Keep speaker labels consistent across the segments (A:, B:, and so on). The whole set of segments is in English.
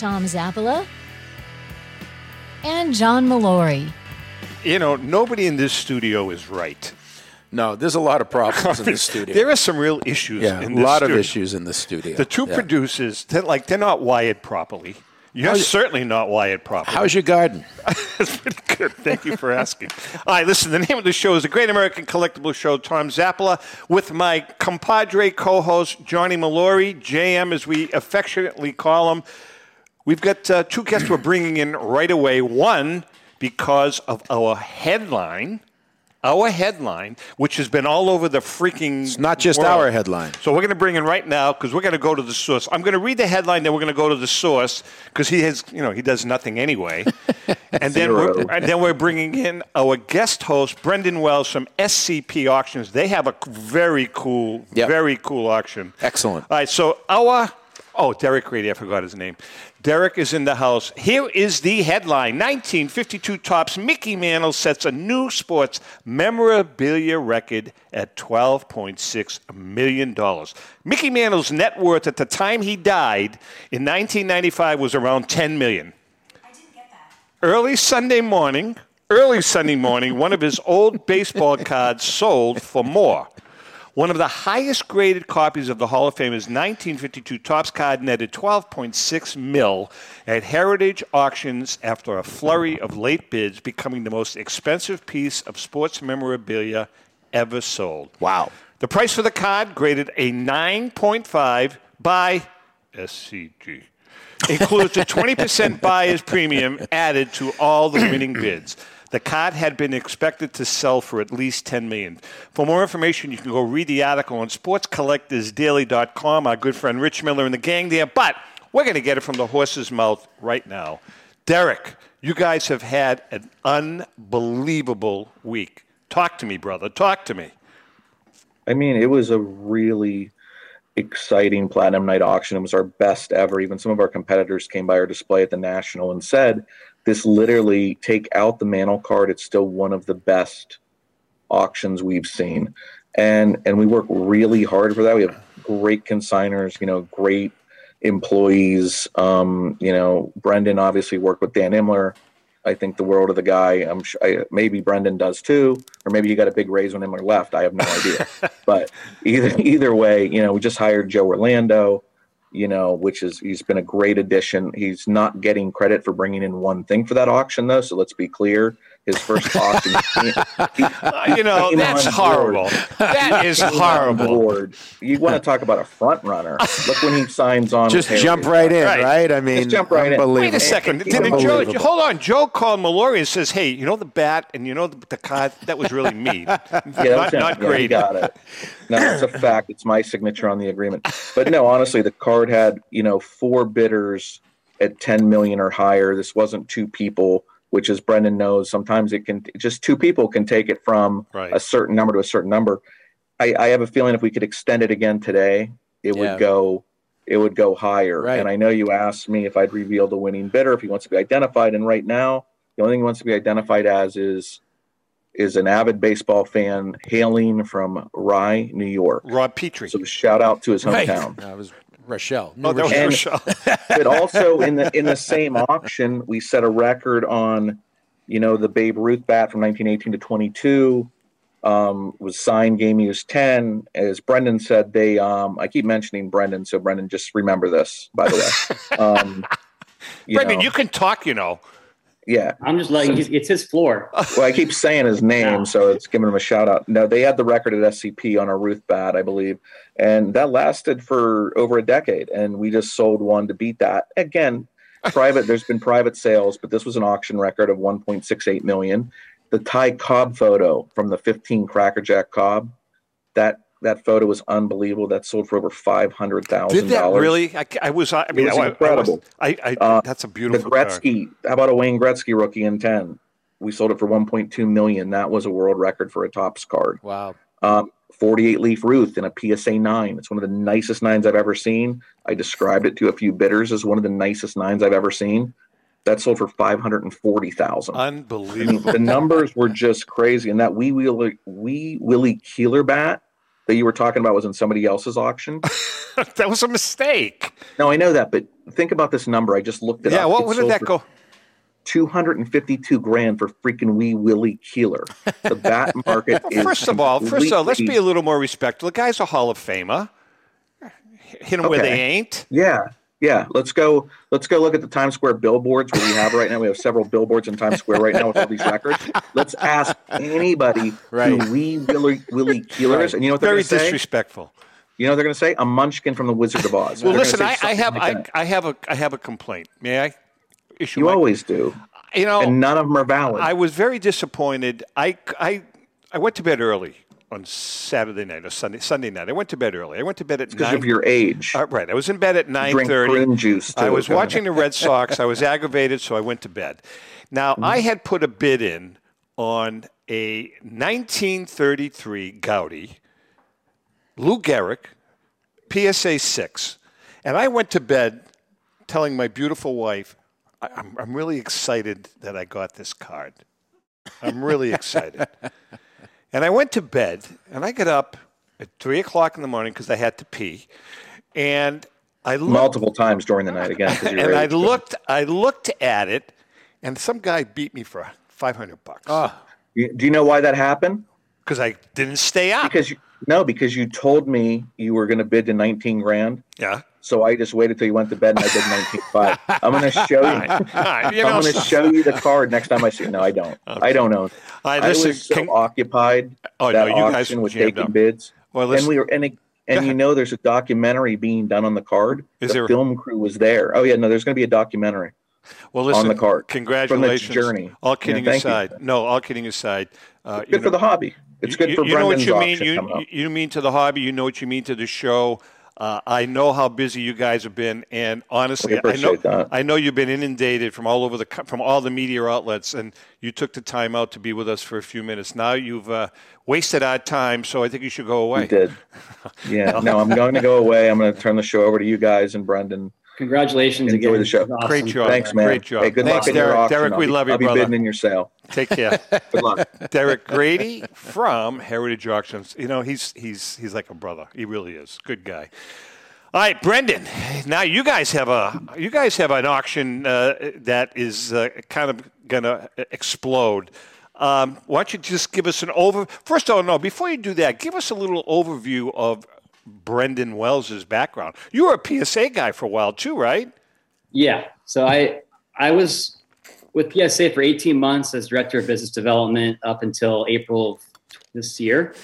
A: Tom Zappala and John Molori.
B: You know, nobody in this studio is right.
C: No, there's a lot of problems in the studio.
B: There are some real issues.
C: yeah,
B: in
C: a lot
B: studio.
C: of issues in the studio.
B: The two
C: Yeah.
B: producers, they're like they're not wired properly. You're
C: How's-
B: certainly not wired properly.
C: How's your garden?
B: That's pretty good. Thank you for asking. All right, listen, the name of the show is The Great American Collectible Show. Tom Zappala with my compadre co host, Johnny Molori, JM, as we affectionately call him. We've got uh, two guests we're bringing in right away. One, because of our headline. Our headline, which has been all over the freaking.
C: It's not just
B: world.
C: our headline.
B: So we're going to bring in right now because we're going to go to the source. I'm going to read the headline, then we're going to go to the source because he has, you know, he does nothing anyway. and then we're, and then we're bringing in our guest host, Brendan Wells from SCP Auctions. They have a very cool,
C: Yep.
B: very cool auction.
C: Excellent.
B: All right, so our oh, Derek Grady, I forgot his name. Derek is in the house. Here is the headline: 1952 Topps Mickey Mantle sets a new sports memorabilia record at 12.6 million dollars. Mickey Mantle's net worth at the time he died in 1995 was around 10 million. I didn't get that. Early Sunday morning, early Sunday morning, one of his old baseball cards sold for more. One of the highest graded copies of the Hall of Fame's 1952 Topps card netted 12.6 mil at Heritage Auctions after a flurry of late bids, becoming the most expensive piece of sports memorabilia ever sold.
C: Wow.
B: The price for the card graded a 9.5 by SGC. Includes a 20% buyer's premium added to all the winning bids. The card had been expected to sell for at least 10 million. For more information, you can go read the article on sportscollectorsdaily.com. Our good friend Rich Miller and the gang there. But we're going to get it from the horse's mouth right now. Derek, you guys have had an unbelievable week. Talk to me, brother. Talk to me.
D: I mean, it was a really exciting Platinum Night auction. It was our best ever. Even some of our competitors came by our display at the National and said, this literally, take out the Mantle card, it's still one of the best auctions we've seen. And and we work really hard for that. We have great consigners, you know, great employees. Um, you know, Brendan obviously worked with Dan Imler. I think the world of the guy. I'm sure, I, maybe Brendan does too, or maybe he got a big raise when Imler left. I have no idea. but either either way, you know, we just hired Joe Orlando. You know, which is he's been a great addition. He's not getting credit for bringing in one thing for that auction though. So let's be clear. His first auction, he- he-
B: Uh, you know, that's horrible. That is horrible.
D: You want to talk about a front runner? Look when he signs on.
C: Just jump right in,
B: Right.
C: right? I mean,
D: jump right in.
B: Wait a second. Didn't Joe, hold on. Joe called Molori and says, hey, you know the bat and you know the, the card? That was really me.
D: Yeah, that was
B: not
D: him.
B: not
D: Yeah,
B: great.
D: got it. No, it's a fact. It's my signature on the agreement. But no, honestly, the card had you know four bidders at 10 million or higher. This wasn't two people, which as Brendan knows, sometimes it can just two people can take it from
B: Right.
D: a certain number to a certain number. I, I have a feeling if we could extend it again today, it
C: Yeah.
D: would go it would go higher.
C: Right.
D: And I know you asked me if I'd reveal the winning bidder, if he wants to be identified. And right now, the only thing he wants to be identified as is is an avid baseball fan hailing from Rye, New York.
B: Rob Petrie.
D: So shout out to his
C: Right.
D: hometown.
C: Was Rochelle. New
B: oh, that was
C: Rochelle.
B: Rochelle.
D: but also in the in the same auction, we set a record on, you know, the Babe Ruth bat from 1918 to 22. Um, was signed game used 10. As Brendan said, they um, I keep mentioning Brendan, so Brendan, just remember this, by the way. Um, you
B: Brendan,
D: know,
B: you can talk, you know.
D: yeah.
E: I'm just like he's, it's his floor.
D: Well, I keep saying his name, so it's giving him a shout out. No, they had the record at SCP on a Ruth bat, I believe, and that lasted for over a decade. And we just sold one to beat that. Again, private. there's been private sales, but this was an auction record of 1.68 million. The Ty Cobb photo from the 15 Crackerjack Cobb, that that photo was unbelievable. That sold for over five hundred thousand.
B: Did that really? I, I was. I mean,
D: it was
B: I,
D: incredible.
B: I, I,
D: Uh,
B: that's a
D: the
B: beautiful card.
D: Gretzky. How about a Wayne Gretzky rookie in ten? We sold it for one point two million. That was a world record for a Topps card.
C: Wow.
D: Um, 48 leaf Ruth in a PSA nine. It's one of the nicest nines I've ever seen. I described it to a few bidders as one of the nicest nines I've ever seen. That sold for five hundred and forty thousand. I mean,
B: Unbelievable.
D: the numbers were just crazy. And that wee Willie, wee Willie Keeler bat that you were talking about was in somebody else's auction.
B: that was a mistake.
D: no, I know that, but think about this number. I just looked it
B: Yeah.
D: up.
B: What? What did that
D: for
B: go?
D: 252 grand for freaking wee Willie Keeler. The bat market is
B: First of all, first of all, let's be a little more respectful. The guy's a Hall of Famer. Hit them where they ain't.
D: Yeah, yeah. Let's go. Let's go look at the Times Square billboards where we have right now. We have several billboards in Times Square right now with all these records. Let's ask anybody
C: Right.
D: who we Willie Willie Keeler is, and you know what they're
B: Very
D: going to say?
B: disrespectful.
D: You know what they're going to say? A Munchkin from the Wizard of Oz.
B: Well,
D: They're
B: listen, I, I have, I. I have a, I have a complaint. May I? Issue
D: You always do,
B: you know,
D: and none of them are valid.
B: I was very disappointed. I, I, I went to bed early on Saturday night or Sunday Sunday night. I went to bed early. I went to bed at
D: because of your age.
B: Uh, right. I was in bed at nine
D: Drink
B: thirty.
D: juice.
B: I was watching the Red Sox. I was aggravated, so I went to bed. Now
D: Mm-hmm.
B: I had put a bid in on a 1933 Goudey Lou Gehrig PSA six, and I went to bed telling my beautiful wife, I, "I'm I'm really excited that I got this card. I'm really excited." and I went to bed, and I got up at three o'clock in the morning because I had to pee, and I looked
D: multiple times during the night again.
B: and I looked, I looked at it, and some guy beat me for five hundred bucks ah.
D: You- Do you know why that happened?
B: because I didn't stay up.
D: Because you, no, because you told me you were going to bid to 19 grand.
B: yeah,
D: So I just waited till you went to bed and I did 19.5. I'm going to show you.
B: Right, you
D: I'm going to show you the card next time I see. You. No, I don't. I don't know.
B: I
D: I
B: listen.
D: was so
B: can-
D: occupied
B: Oh,
D: that
B: no, you guys
D: taking
B: up.
D: bids,
B: well,
D: and we were and it, and you know there's a documentary being done on the card.
B: Is
D: the
B: there-
D: film crew was there. Oh yeah, no, there's going to be a documentary.
B: well, listen,
D: on the card.
B: Congratulations.
D: journey.
B: All
D: Yeah,
B: kidding
D: you.
B: aside, no, all kidding aside, uh, you
D: Good for
B: know-
D: the hobby. It's good
B: you,
D: for
B: you know what you mean. You, you mean to the hobby. You know what you mean to the show. Uh, I know how busy you guys have been, and honestly, I know
D: that.
B: I know you've been inundated from all over the from all the media outlets, and you took the time out to be with us for a few minutes. Now you've uh, wasted our time, so I think you should go away.
D: We did. Yeah. No, I'm going to go away. I'm going to turn the show over to you guys and Brendan.
E: Congratulations
D: Enjoy
E: again.
D: the show.
E: Awesome.
B: Great job.
D: Thanks, man.
B: Great job.
D: Hey, good
B: Thanks,
D: luck in your
B: Derek.
D: auction.
B: Derek,
D: I'll
B: we
D: be-
B: love you,
D: I'll be bidding in your sale.
B: Take care.
D: Good luck.
B: Derek Grady from Heritage Auctions. You know, he's he's he's like a brother. He really is. Good guy. All right, Brendan. Now you guys have a you guys have an auction uh, that is uh, kind of going to explode. Um, why don't you just give us an over? First of all, no. Before you do that, give us a little overview of Brendan Wells's background. You were a PSA guy for a while too, right?
E: Yeah. So I I was with PSA for 18 months as director of business development up until April of this year.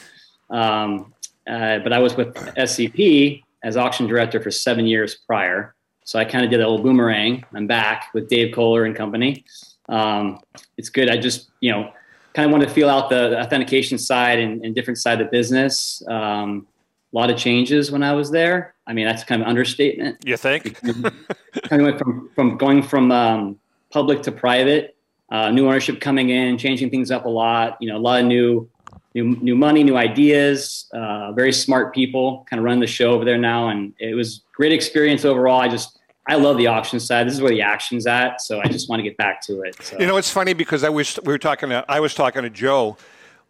E: Um, uh, but I was with SCP as auction director for seven years prior. So I kind of did a little boomerang. I'm back with Dave Kohler and company. Um, it's good. I just, you know, kind of want to feel out the, the authentication side and, and different side of the business. Um, a lot of changes when I was there. I mean, that's kind of an understatement
B: You think?
E: kind of went from from going from um, public to private, uh, new ownership coming in, changing things up a lot. You know, a lot of new new new money, new ideas. Uh, very smart people kind of run the show over there now, and it was great experience overall. I just I love the auction side. This is where the action's at, so I just want to get back to it. So.
B: You know, it's funny because I was we were talking. To, I was talking to Joe.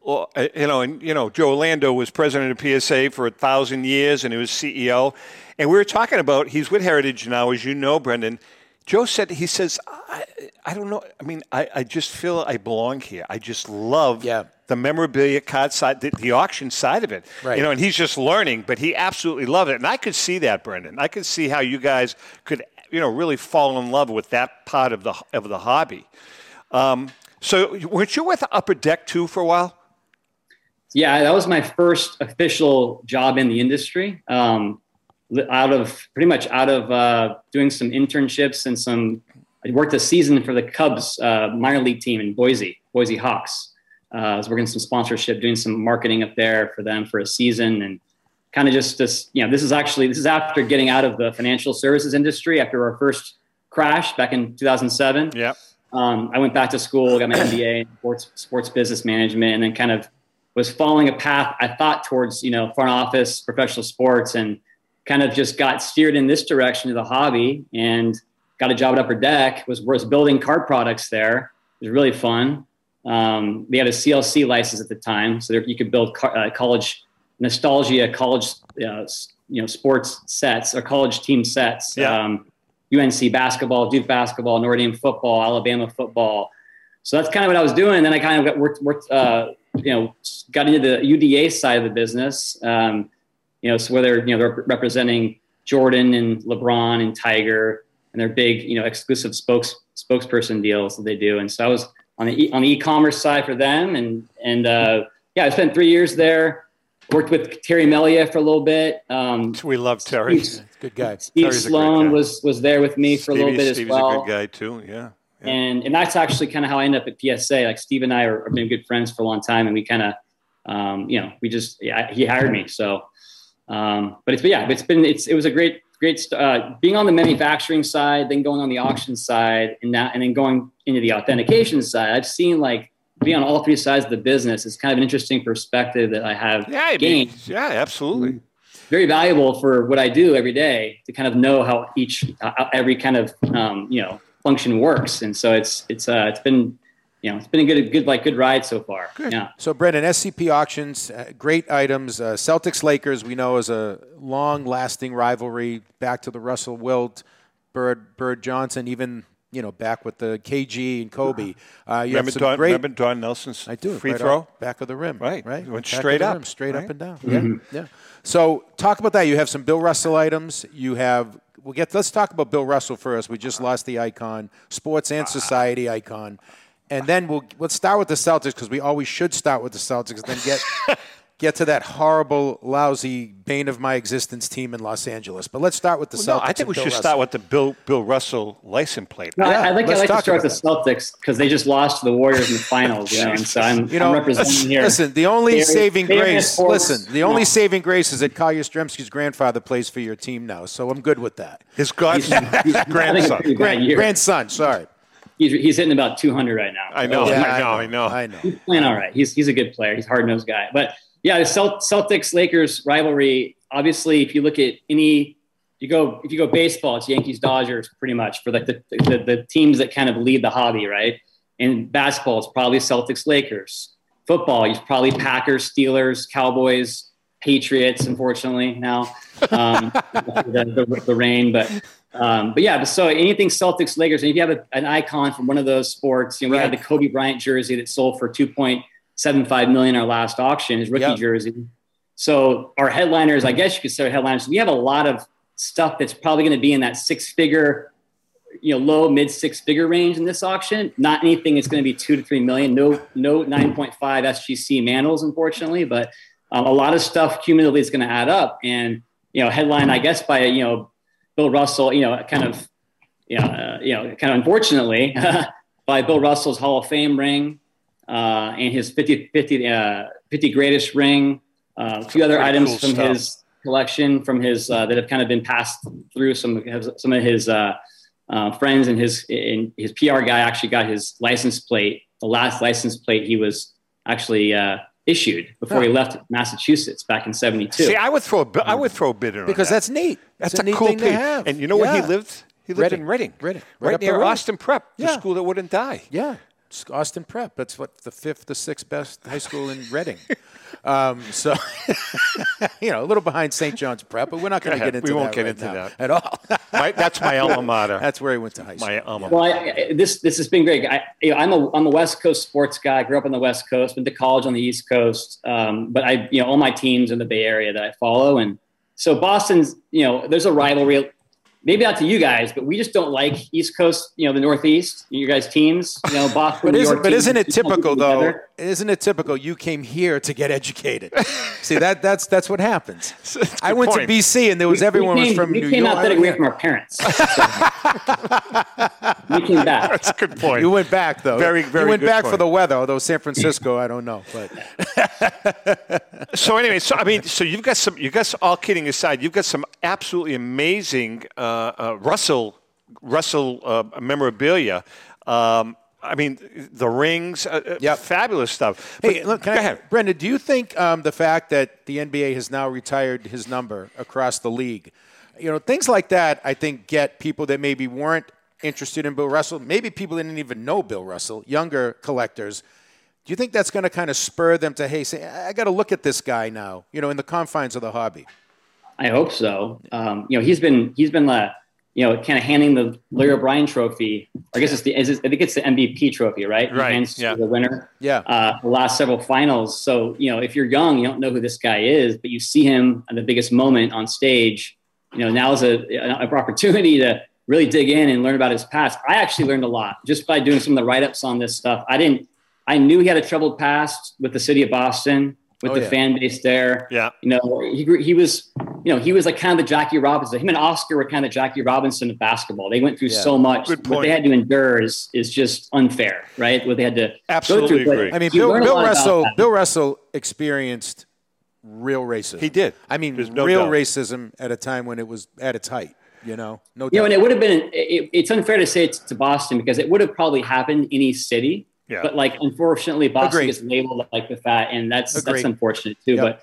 B: Well, uh, you know, and you know, Joe Orlando was president of PSA for a thousand years, and he was CEO. And we were talking about he's with Heritage now, as you know, Brendan. Joe said he says, I, I don't know. I mean, I, I just feel I belong here. I just love
C: Yeah.
B: the memorabilia card side, the, the auction side of it.
C: Right.
B: You know, and he's just learning, but he absolutely loved it. And I could see that, Brendan. I could see how you guys could, you know, really fall in love with that part of the of the hobby. Um, so, weren't you with Upper Deck too for a while?
E: Yeah, that was my first official job in the industry. Um, out of pretty much out of uh, doing some internships and some, I worked a season for the Cubs uh, minor league team in Boise, Boise Hawks. Uh, I was working some sponsorship, doing some marketing up there for them for a season, and kind of just this, you know, this is actually this is after getting out of the financial services industry after our first crash back in 2007.
B: Yeah.
E: Um, I went back to school, got my MBA in sports sports business management, and then kind of was following a path I thought towards you know front office professional sports, and kind of just got steered in this direction to the hobby, and got a job at Upper Deck. was was building card products there. It was really fun. Um, we had a CLC license at the time, so there, you could build co- uh, college nostalgia, college uh, you know sports sets or college team sets.
B: Yeah.
E: Um, UNC basketball, Duke basketball, Notre Dame football, Alabama football. So that's kind of what I was doing. And then I kind of got worked, worked uh, you know, got into the UDA side of the business. Um, you know, so whether you know they're representing Jordan and LeBron and Tiger and their big, you know, exclusive spokes spokesperson deals that they do. And so I was on the e- on the e-commerce side for them, and and uh, yeah, I spent three years there. Worked with Terry Melia for a little bit. Um,
B: We love Terry.
E: Steve,
C: Good guy.
E: Steve
B: Terry's
E: Sloan
B: guy.
E: was was there with me for a little
B: Stevie-
E: bit as
B: Stevie's
E: well.
B: a good guy too. Yeah.
E: And and that's actually kind of how I ended up at PSA. Like Steve and I are, have been good friends for a long time, and we kind of, um, you know, we just yeah, he hired me. So, um, but it's but yeah, it's been it's it was a great great uh, being on the manufacturing side, then going on the auction side, and that and then going into the authentication side. I've seen like being on all three sides of the business. It's kind of an interesting perspective that I have
B: yeah,
E: gained
B: yeah, absolutely.
E: very valuable for what I do every day to kind of know how each uh, every kind of um, you know function works, and so it's it's uh, it's been you know it's been a good good like good ride so far. Yeah.
C: So, Brendan, SCP auctions, uh, great items. Uh, Celtics Lakers, we know, is a long lasting rivalry back to the Russell Wilt, Bird, Bird Johnson, even you know back with the KG and Kobe. Uh, you
B: Remember
C: have some
B: Don,
C: great.
B: remember Don Nelson's
C: I do
B: free
C: right
B: throw?
C: off back of the rim.
B: Right.
C: right.
B: It went
C: Back of
B: straight
C: the
B: up,
C: rim, straight
B: right?
C: up and down. Yeah, yeah. So talk about that. You have some Bill Russell items. You have. We'll get. Let's talk about Bill Russell first. We just lost the icon, sports and society icon, and then we'll let's start with the Celtics because we always should start with the Celtics, and then get. Get to that horrible, lousy, bane of my existence team in Los Angeles. But let's start with the
B: Well,
C: Celtics.
B: no, I think
C: and
B: we
C: Bill
B: should
C: Russell.
B: start with the Bill Bill Russell license plate.
E: No, I-
C: Yeah,
E: I, like I like to start with the Celtics because they just lost to the Warriors in the finals, you know, and so I'm,
C: You know,
E: I'm representing here.
C: listen. The only
E: Very
C: saving
E: famous
C: grace.
E: sports-
C: Listen, the only
E: No.
C: saving grace is that Carl Yastrzemski's grandfather plays for your team now, so I'm good with that.
B: His god,
E: He's- he's- I think it's
B: grandson.
E: pretty bad year.
C: Grandson, sorry.
E: He's, he's hitting about 200 right now.
B: I know,
C: Yeah,
B: I know, I know.
C: I know.
E: he's playing all right. He's he's a good player. He's a hard nosed guy. But yeah, the Celtics Lakers rivalry. Obviously, if you look at any, you go if you go baseball, it's Yankees Dodgers pretty much for like the, the the teams that kind of lead the hobby, right? And basketball, it's probably Celtics Lakers. Football, it's probably Packers, Steelers, Cowboys, Patriots. Unfortunately, now um, the, the, the rain, but. Um, but yeah, so anything Celtics, Lakers, and if you have a, an icon from one of those sports, you know, we had the Kobe Bryant jersey that sold for 2.75 million our last auction, his rookie
C: Yep.
E: jersey. So our headliners, I guess you could say headliners, we have a lot of stuff that's probably going to be in that six figure, you know, low mid six figure range in this auction. Not anything that's going to be two to three million. No, no 9.5 SGC Mantles, unfortunately, but um, a lot of stuff cumulatively is going to add up. And you know, headline, I guess, by you know Bill Russell, you know, kind of, you know, uh, you know, kind of unfortunately, by Bill Russell's Hall of Fame ring uh, and his 50, 50, uh, 50 greatest ring, uh, a few other
B: pretty
E: items
B: cool
E: from
B: stuff.
E: his collection, from his uh, that have kind of been passed through some some of his uh, uh, friends and his and his PR guy actually got his license plate, the last license plate he was actually uh, issued before he left Massachusetts back in '72.
B: See, I would throw a bi- I would throw a bid in
C: Because
B: that.
C: that's neat.
B: that's
C: It's
B: a,
C: a neat
B: cool
C: thing to
B: piece.
C: have.
B: And you know where he lived? He lived
C: Reading.
B: in Reading,
C: Reading. Right
B: right,
C: up
B: near
C: road.
B: Austin Prep, the
C: Yeah.
B: school that wouldn't die.
C: Yeah, it's Austin Prep. That's what the fifth, the sixth best high school in Reading. um, so, you know, a little behind St. John's Prep, but we're not going to get
B: ahead.
C: into
B: We won't
C: that
B: get
C: right
B: into that.
C: at all.
B: My, that's my alma mater.
C: That's where he went to high school.
B: my alma
E: Well,
B: mater.
E: I, I- this this has been great. I, you know, I'm a I'm a West Coast sports guy. I grew up on the West Coast, went to college on the East Coast. Um, but I, you know, all my teams in the Bay Area that I follow, and so Boston's, you know, there's a rivalry. Maybe not to you guys, but we just don't like East Coast. You know, the Northeast. You guys teams. You know, Boston.
C: But
E: New
C: isn't,
E: York
C: but isn't it typical though?
E: Together.
C: Isn't it typical? You came here to get educated. See that that's that's what happens. I went
B: point.
C: to BC and there was everyone
E: we
C: was
E: came,
C: from
E: we
C: New
E: came
C: York.
E: out that away from our parents. we came back.
B: That's a good point.
C: You went back though.
B: Very, very
C: You went
B: good
C: back
B: point.
C: for the weather, although San Francisco, I don't know. But
B: so anyway, so I mean, so you've got some. You guys, all kidding aside, you've got some absolutely amazing uh, uh, Russell Russell uh, memorabilia. Um, I mean, the rings, uh, uh,
C: Yep.
B: fabulous stuff.
C: hey,
B: But
C: look, can
B: go
C: I,
B: ahead.
C: Brendan, do you think um, the fact that the NBA has now retired his number across the league, you know, things like that, I think get people that maybe weren't interested in Bill Russell, maybe people didn't even know Bill Russell, younger collectors. Do you think that's going to kind of spur them to, hey, say, I got to look at this guy now, you know, in the confines of the hobby?
E: I hope so. Um, you know, he's been he's been uh, you know kind of handing the Larry O'Brien Trophy. I guess it's the is it, I think it's the MVP trophy, right?
B: Right,
E: hands to
B: yeah.
E: the winner.
C: Yeah.
E: Uh, the last several finals. So you know, if you're young, you don't know who this guy is, but you see him at the biggest moment on stage. You know, now is a, an opportunity to really dig in and learn about his past. I actually learned a lot just by doing some of the write ups on this stuff. I didn't. I knew he had a troubled past with the city of Boston, with
C: Oh,
E: the
C: yeah.
E: fan base there.
B: Yeah.
E: You know, he, grew- he was, you know, he was like kind of the Jackie Robinson. Him and Oscar were kind of Jackie Robinson of basketball. They went through
C: Yeah.
E: so much.
B: Good
E: What they had to endure is, is just unfair, right? What they had to
B: Absolutely
E: go through. But
B: agree.
C: I mean, Bill, Bill Russell. Bill Russell experienced real racism.
B: He did.
C: I mean,
B: no
C: real
B: doubt.
C: racism at a time when it was at its height. You know, no
E: You know, and it would have been, it, it's unfair to say it's to Boston because it would have probably happened any city.
B: Yeah.
E: But like, unfortunately, Boston
C: Agreed.
E: gets labeled like the fat, and that's
C: Agreed.
E: that's unfortunate too.
C: Yep.
E: But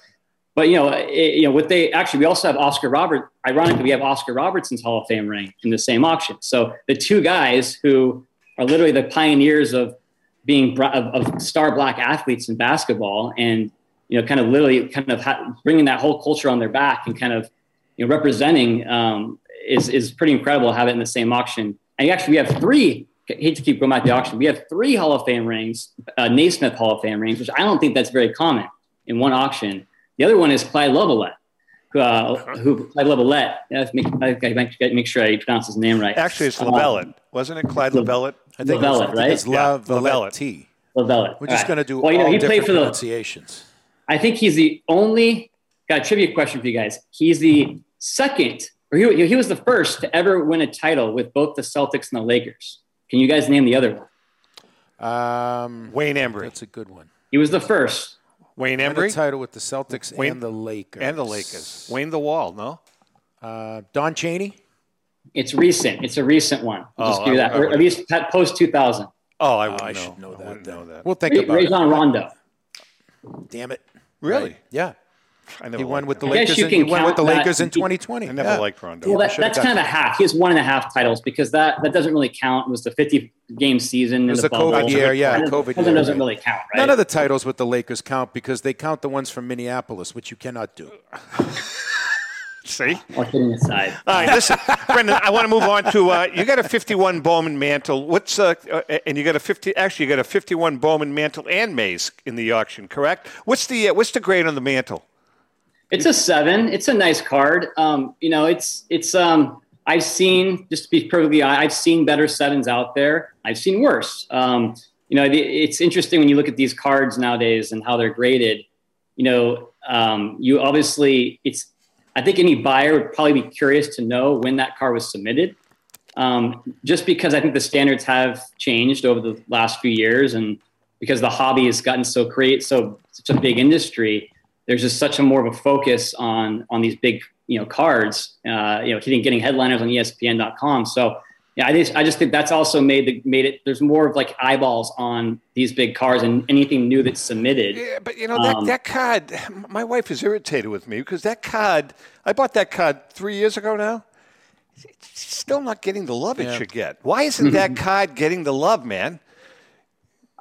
E: but you know, it, you know, what they actually we also have Oscar Robert. Ironically, we have Oscar Robertson's Hall of Fame ring in the same auction. So the two guys who are literally the pioneers of being of, of star black athletes in basketball, and you know, kind of literally kind of ha- bringing that whole culture on their back and kind of you know representing um, is is pretty incredible to have it in the same auction. And actually, we have three. I hate to keep going back to the auction. We have three Hall of Fame rings, uh, Naismith Hall of Fame rings, which I don't think that's very common in one auction. The other one is Clyde Lovellette, who, uh, who Clyde Lovellette. I have to make, I gotta make, make sure I pronounce his name right.
B: Actually, it's
E: Um,
B: wasn't it? Clyde Lavellette.
C: I think
E: Lavellette,
C: it's,
E: right?
C: It's
B: Yeah,
C: La Valette
B: Lavellette.
C: T.
E: Lavellette.
C: We're just
E: All
C: going to do
E: Well, you know,
C: all
E: he played
C: different
E: for the.
C: pronunciations.
E: I think he's the only. Got a trivia question for you guys. He's the second, or he, he was the first to ever win a title with both the Celtics and the Lakers. Can you guys name the other one?
C: Um,
B: Wayne Embry.
C: that's a good one.
E: He was the first.
B: Wayne
C: And the
B: Embry
C: title with the Celtics
B: Wayne-
C: and the Lakers.
B: and the Lakers. Wayne the Wall. No.
C: Uh, Don Chaney.
E: It's recent. It's a recent one. I'll just
B: Oh,
E: give you that.
B: I
E: or at least post 2000.
B: Oh, I
C: Oh, I
B: know.
C: should know
B: I
C: that.
B: wouldn't
C: then.
B: know that.
C: We'll think
E: Ray,
C: about it.
E: Rajon Rondo.
C: Damn it.
B: Really?
C: Right. Yeah.
B: I never
C: He won with the
B: him.
E: I
C: Lakers.
E: you
C: In, he won with the. Lakers in 2020.
B: I never
C: yeah.
B: liked Rondo.
E: Well, that,
C: should've
E: that's
C: got
E: kind of a hack. He has one and a half titles because that, that doesn't really count. It was the 50 game season. It
C: was
E: the
C: the COVID
E: bubble.
C: year, yeah,
E: That
C: COVID
E: doesn't,
C: year,
E: doesn't
C: right.
E: really count, right?
C: None of the titles with the Lakers count because they count the ones from Minneapolis, which you cannot do.
B: See?
E: All kidding aside.
B: All right, listen, Brendan. I want to move on to uh, you got a 51 Bowman mantle. What's uh, uh, and you got a 50? Actually, you got a 51 Bowman mantle and Mays in the auction, correct? What's the uh, what's the grade on the mantle?
E: It's a seven. It's a nice card. Um, you know, it's it's. Um, I've seen just to be perfectly honest, I've seen better sevens out there. I've seen worse. Um, you know, it's interesting when you look at these cards nowadays and how they're graded. You know, um, you obviously it's. I think any buyer would probably be curious to know when that card was submitted, um, just because I think the standards have changed over the last few years, and because the hobby has gotten so create so such a big industry there's just such a more of a focus on on these big you know cards uh, you know hitting getting headliners on espn.com so yeah i just i just think that's also made the made it there's more of like eyeballs on these big cards and anything new that's submitted
B: Yeah, but you know that,
E: Um,
B: that card. My wife is irritated with me because that card. I bought that card three years ago now. It's still not getting the love it should get. Why isn't that card getting the love, man?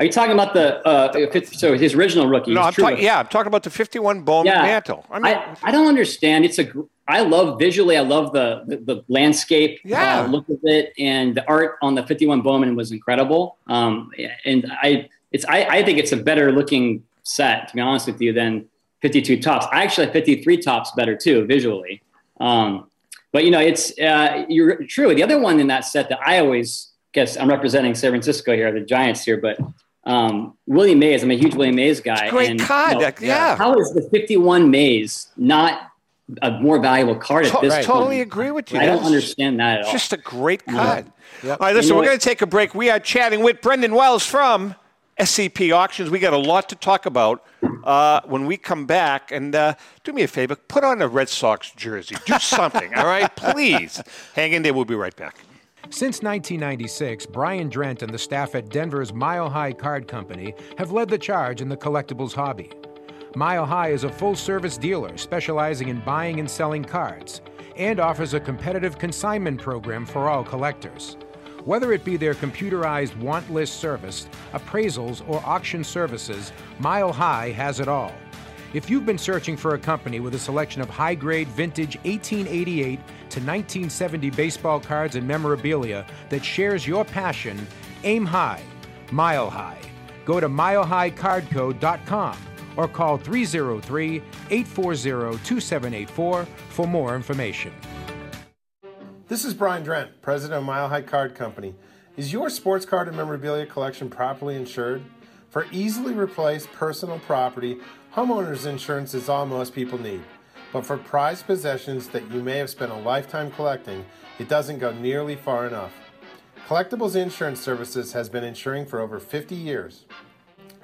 E: Are you talking about the uh so his original rookie
B: No, I'm
E: rookie.
B: Yeah, I'm talking about the 51 Bowman
E: Yeah.
B: mantle. I mean,
E: I, I don't understand. It's a I love visually. I love the the, the landscape
B: Yeah.
E: uh, look of it, and the art on the 51 Bowman was incredible. Um, and I it's I, I think it's a better looking set to be honest with you than 52 Topps. I actually like 53 Topps better too visually. Um, but you know, it's uh, you're true. The other one in that set that I always guess I'm representing San Francisco here, the Giants here, but um, Willie Mays. I'm a huge William Mays guy.
B: great
E: and,
B: card.
E: you know,
B: yeah.
E: how is the 51 Mays not a more valuable card at
B: To-
E: this
B: totally
E: point.
B: Totally agree with you.
E: I don't understand that at all.
B: Just a great card.
C: Yep.
B: All right, listen,
E: You know
B: we're going to take a break. We are chatting with Brendan Wells from SCP Auctions. We got a lot to talk about uh, when we come back. And uh, do me a favor, put on a Red Sox jersey. Do something, all right? Please. Hang in there. We'll be right back.
C: Since 1996, Brian Drent and the staff at Denver's Mile High Card Company have led the charge in the collectibles hobby. Mile High is a full service dealer specializing in buying and selling cards and offers a competitive consignment program for all collectors. Whether it be their computerized want list service, appraisals, or auction services, Mile High has it all. If you've been searching for a company with a selection of high grade vintage 1888 to 1970 baseball cards and memorabilia that shares your passion, aim high, mile high. Go to milehighcardco.com or call 303 840 2784 for more information.
F: This is Brian Drent, president of Mile High Card Company. Is your sports card and memorabilia collection properly insured? For easily replaced personal property, homeowners insurance is all most people need. But for prized possessions that you may have spent a lifetime collecting, it doesn't go nearly far enough. Collectibles Insurance Services has been insuring for over 50 years.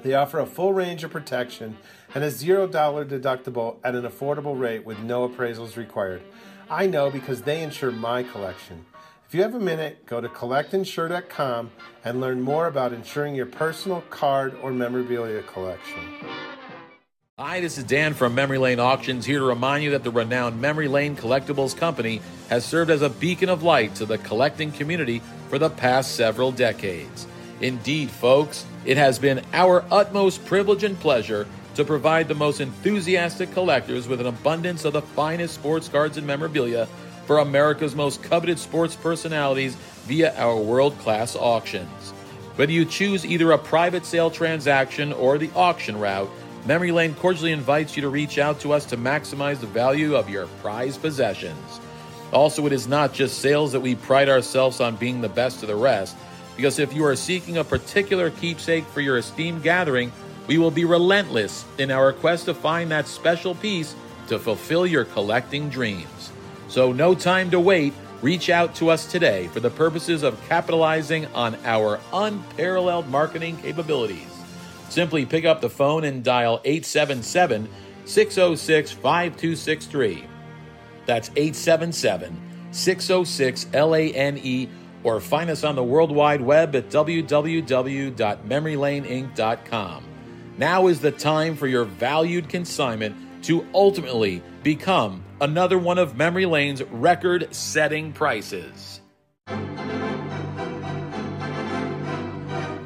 F: They offer a full range of protection and a $0 deductible at an affordable rate with no appraisals required. I know because they insure my collection. If you have a minute, go to collectinsure.com and learn more about insuring your personal card or memorabilia collection.
G: Hi, this is Dan from Memory Lane Auctions here to remind you that the renowned Memory Lane Collectibles Company has served as a beacon of light to the collecting community for the past several decades. Indeed, folks, it has been our utmost privilege and pleasure to provide the most enthusiastic collectors with an abundance of the finest sports cards and memorabilia for America's most coveted sports personalities via our world class auctions. Whether you choose either a private sale transaction or the auction route, Memory Lane cordially invites you to reach out to us to maximize the value of your prized possessions. Also, it is not just sales that we pride ourselves on being the best of the rest, because if you are seeking a particular keepsake for your esteemed gathering, we will be relentless in our quest to find that special piece to fulfill your collecting dreams. So, no time to wait. Reach out to us today for the purposes of capitalizing on our unparalleled marketing capabilities. Simply pick up the phone and dial 877 606 5263. That's 877 606 LANE or find us on the World Wide Web at www.memorylaneinc.com. Now is the time for your valued consignment to ultimately become another one of Memory Lane's record setting prices.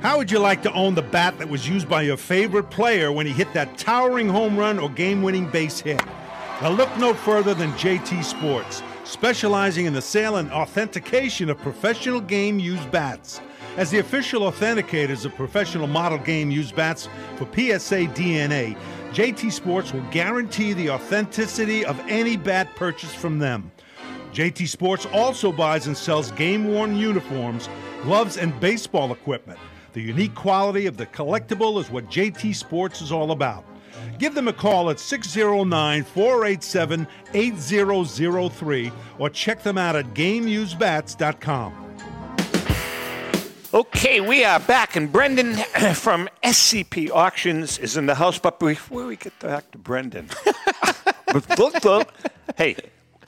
H: How would you like to own the bat that was used by your favorite player when he hit that towering home run or game winning base hit? Now, look no further than JT Sports, specializing in the sale and authentication of professional game used bats. As the official authenticators of professional model game used bats for PSA DNA, JT Sports will guarantee the authenticity of any bat purchased from them. JT Sports also buys and sells game worn uniforms, gloves, and baseball equipment. The unique quality of the collectible is what JT Sports is all about. Give them a call at 609 487 8003 or check them out at GameUseBats.com.
B: Okay, we are back, and Brendan from SCP Auctions is in the house. But before we get back to Brendan, hey,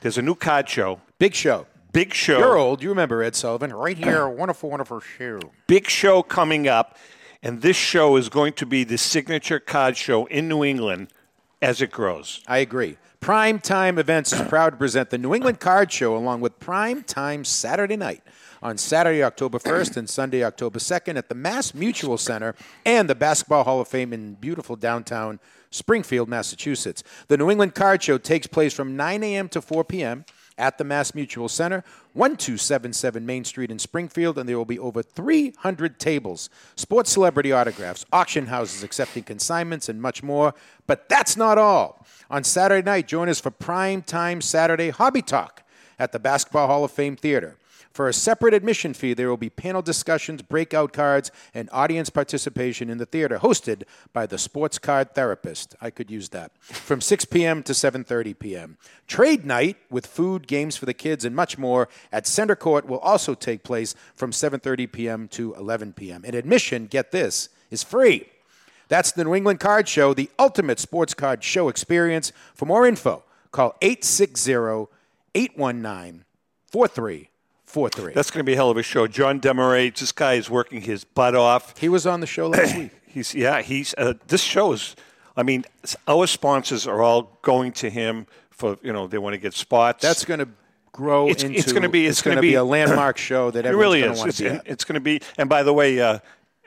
B: there's a new card show,
C: Big show.
B: Big show.
C: You're old. You remember Ed Sullivan right here. Wonderful, wonderful show.
B: big show coming up, and this show is going to be the signature card show in New England as it grows.
C: I agree. Prime Time Events is proud to present the New England Card Show along with Prime Time Saturday night on Saturday, October 1st and Sunday, October 2nd at the Mass Mutual Center and the Basketball Hall of Fame in beautiful downtown Springfield, Massachusetts. The New England Card Show takes place from 9 a.m. to 4 p.m. at the Mass Mutual Center, 1277 Main Street in Springfield, and there will be over 300 tables, sports celebrity autographs, auction houses accepting consignments, and much more. But that's not all. On Saturday night, join us for Prime Time Saturday Hobby Talk. at the Basketball Hall of Fame Theater. For a separate admission fee, there will be panel discussions, breakout cards, and audience participation in the theater, hosted by the sports card therapist. I could use that. From 6 p.m. to 7:30 p.m. Trade night with food, games for the kids, and much more at Center Court will also take place from 7:30 p.m. to 11 p.m. And admission, get this, is free. That's the New England Card Show, the ultimate sports card show experience. For more info, call 860 819 4343.
B: That's going to be a hell of a show. John Demarais, this guy is working his butt off.
C: He was on the show last week.
B: He's yeah. He's uh, this shows. I mean, our sponsors are all going to him for you know they want to get spots.
C: That's going to grow
B: It's-
C: into.
B: it's gonna be- it's
C: going
B: gonna
C: be,
B: be-
C: a landmark show that everyone's
B: really
C: going to want
B: It's,
C: to be at.
B: it's going to be. And by the way, uh,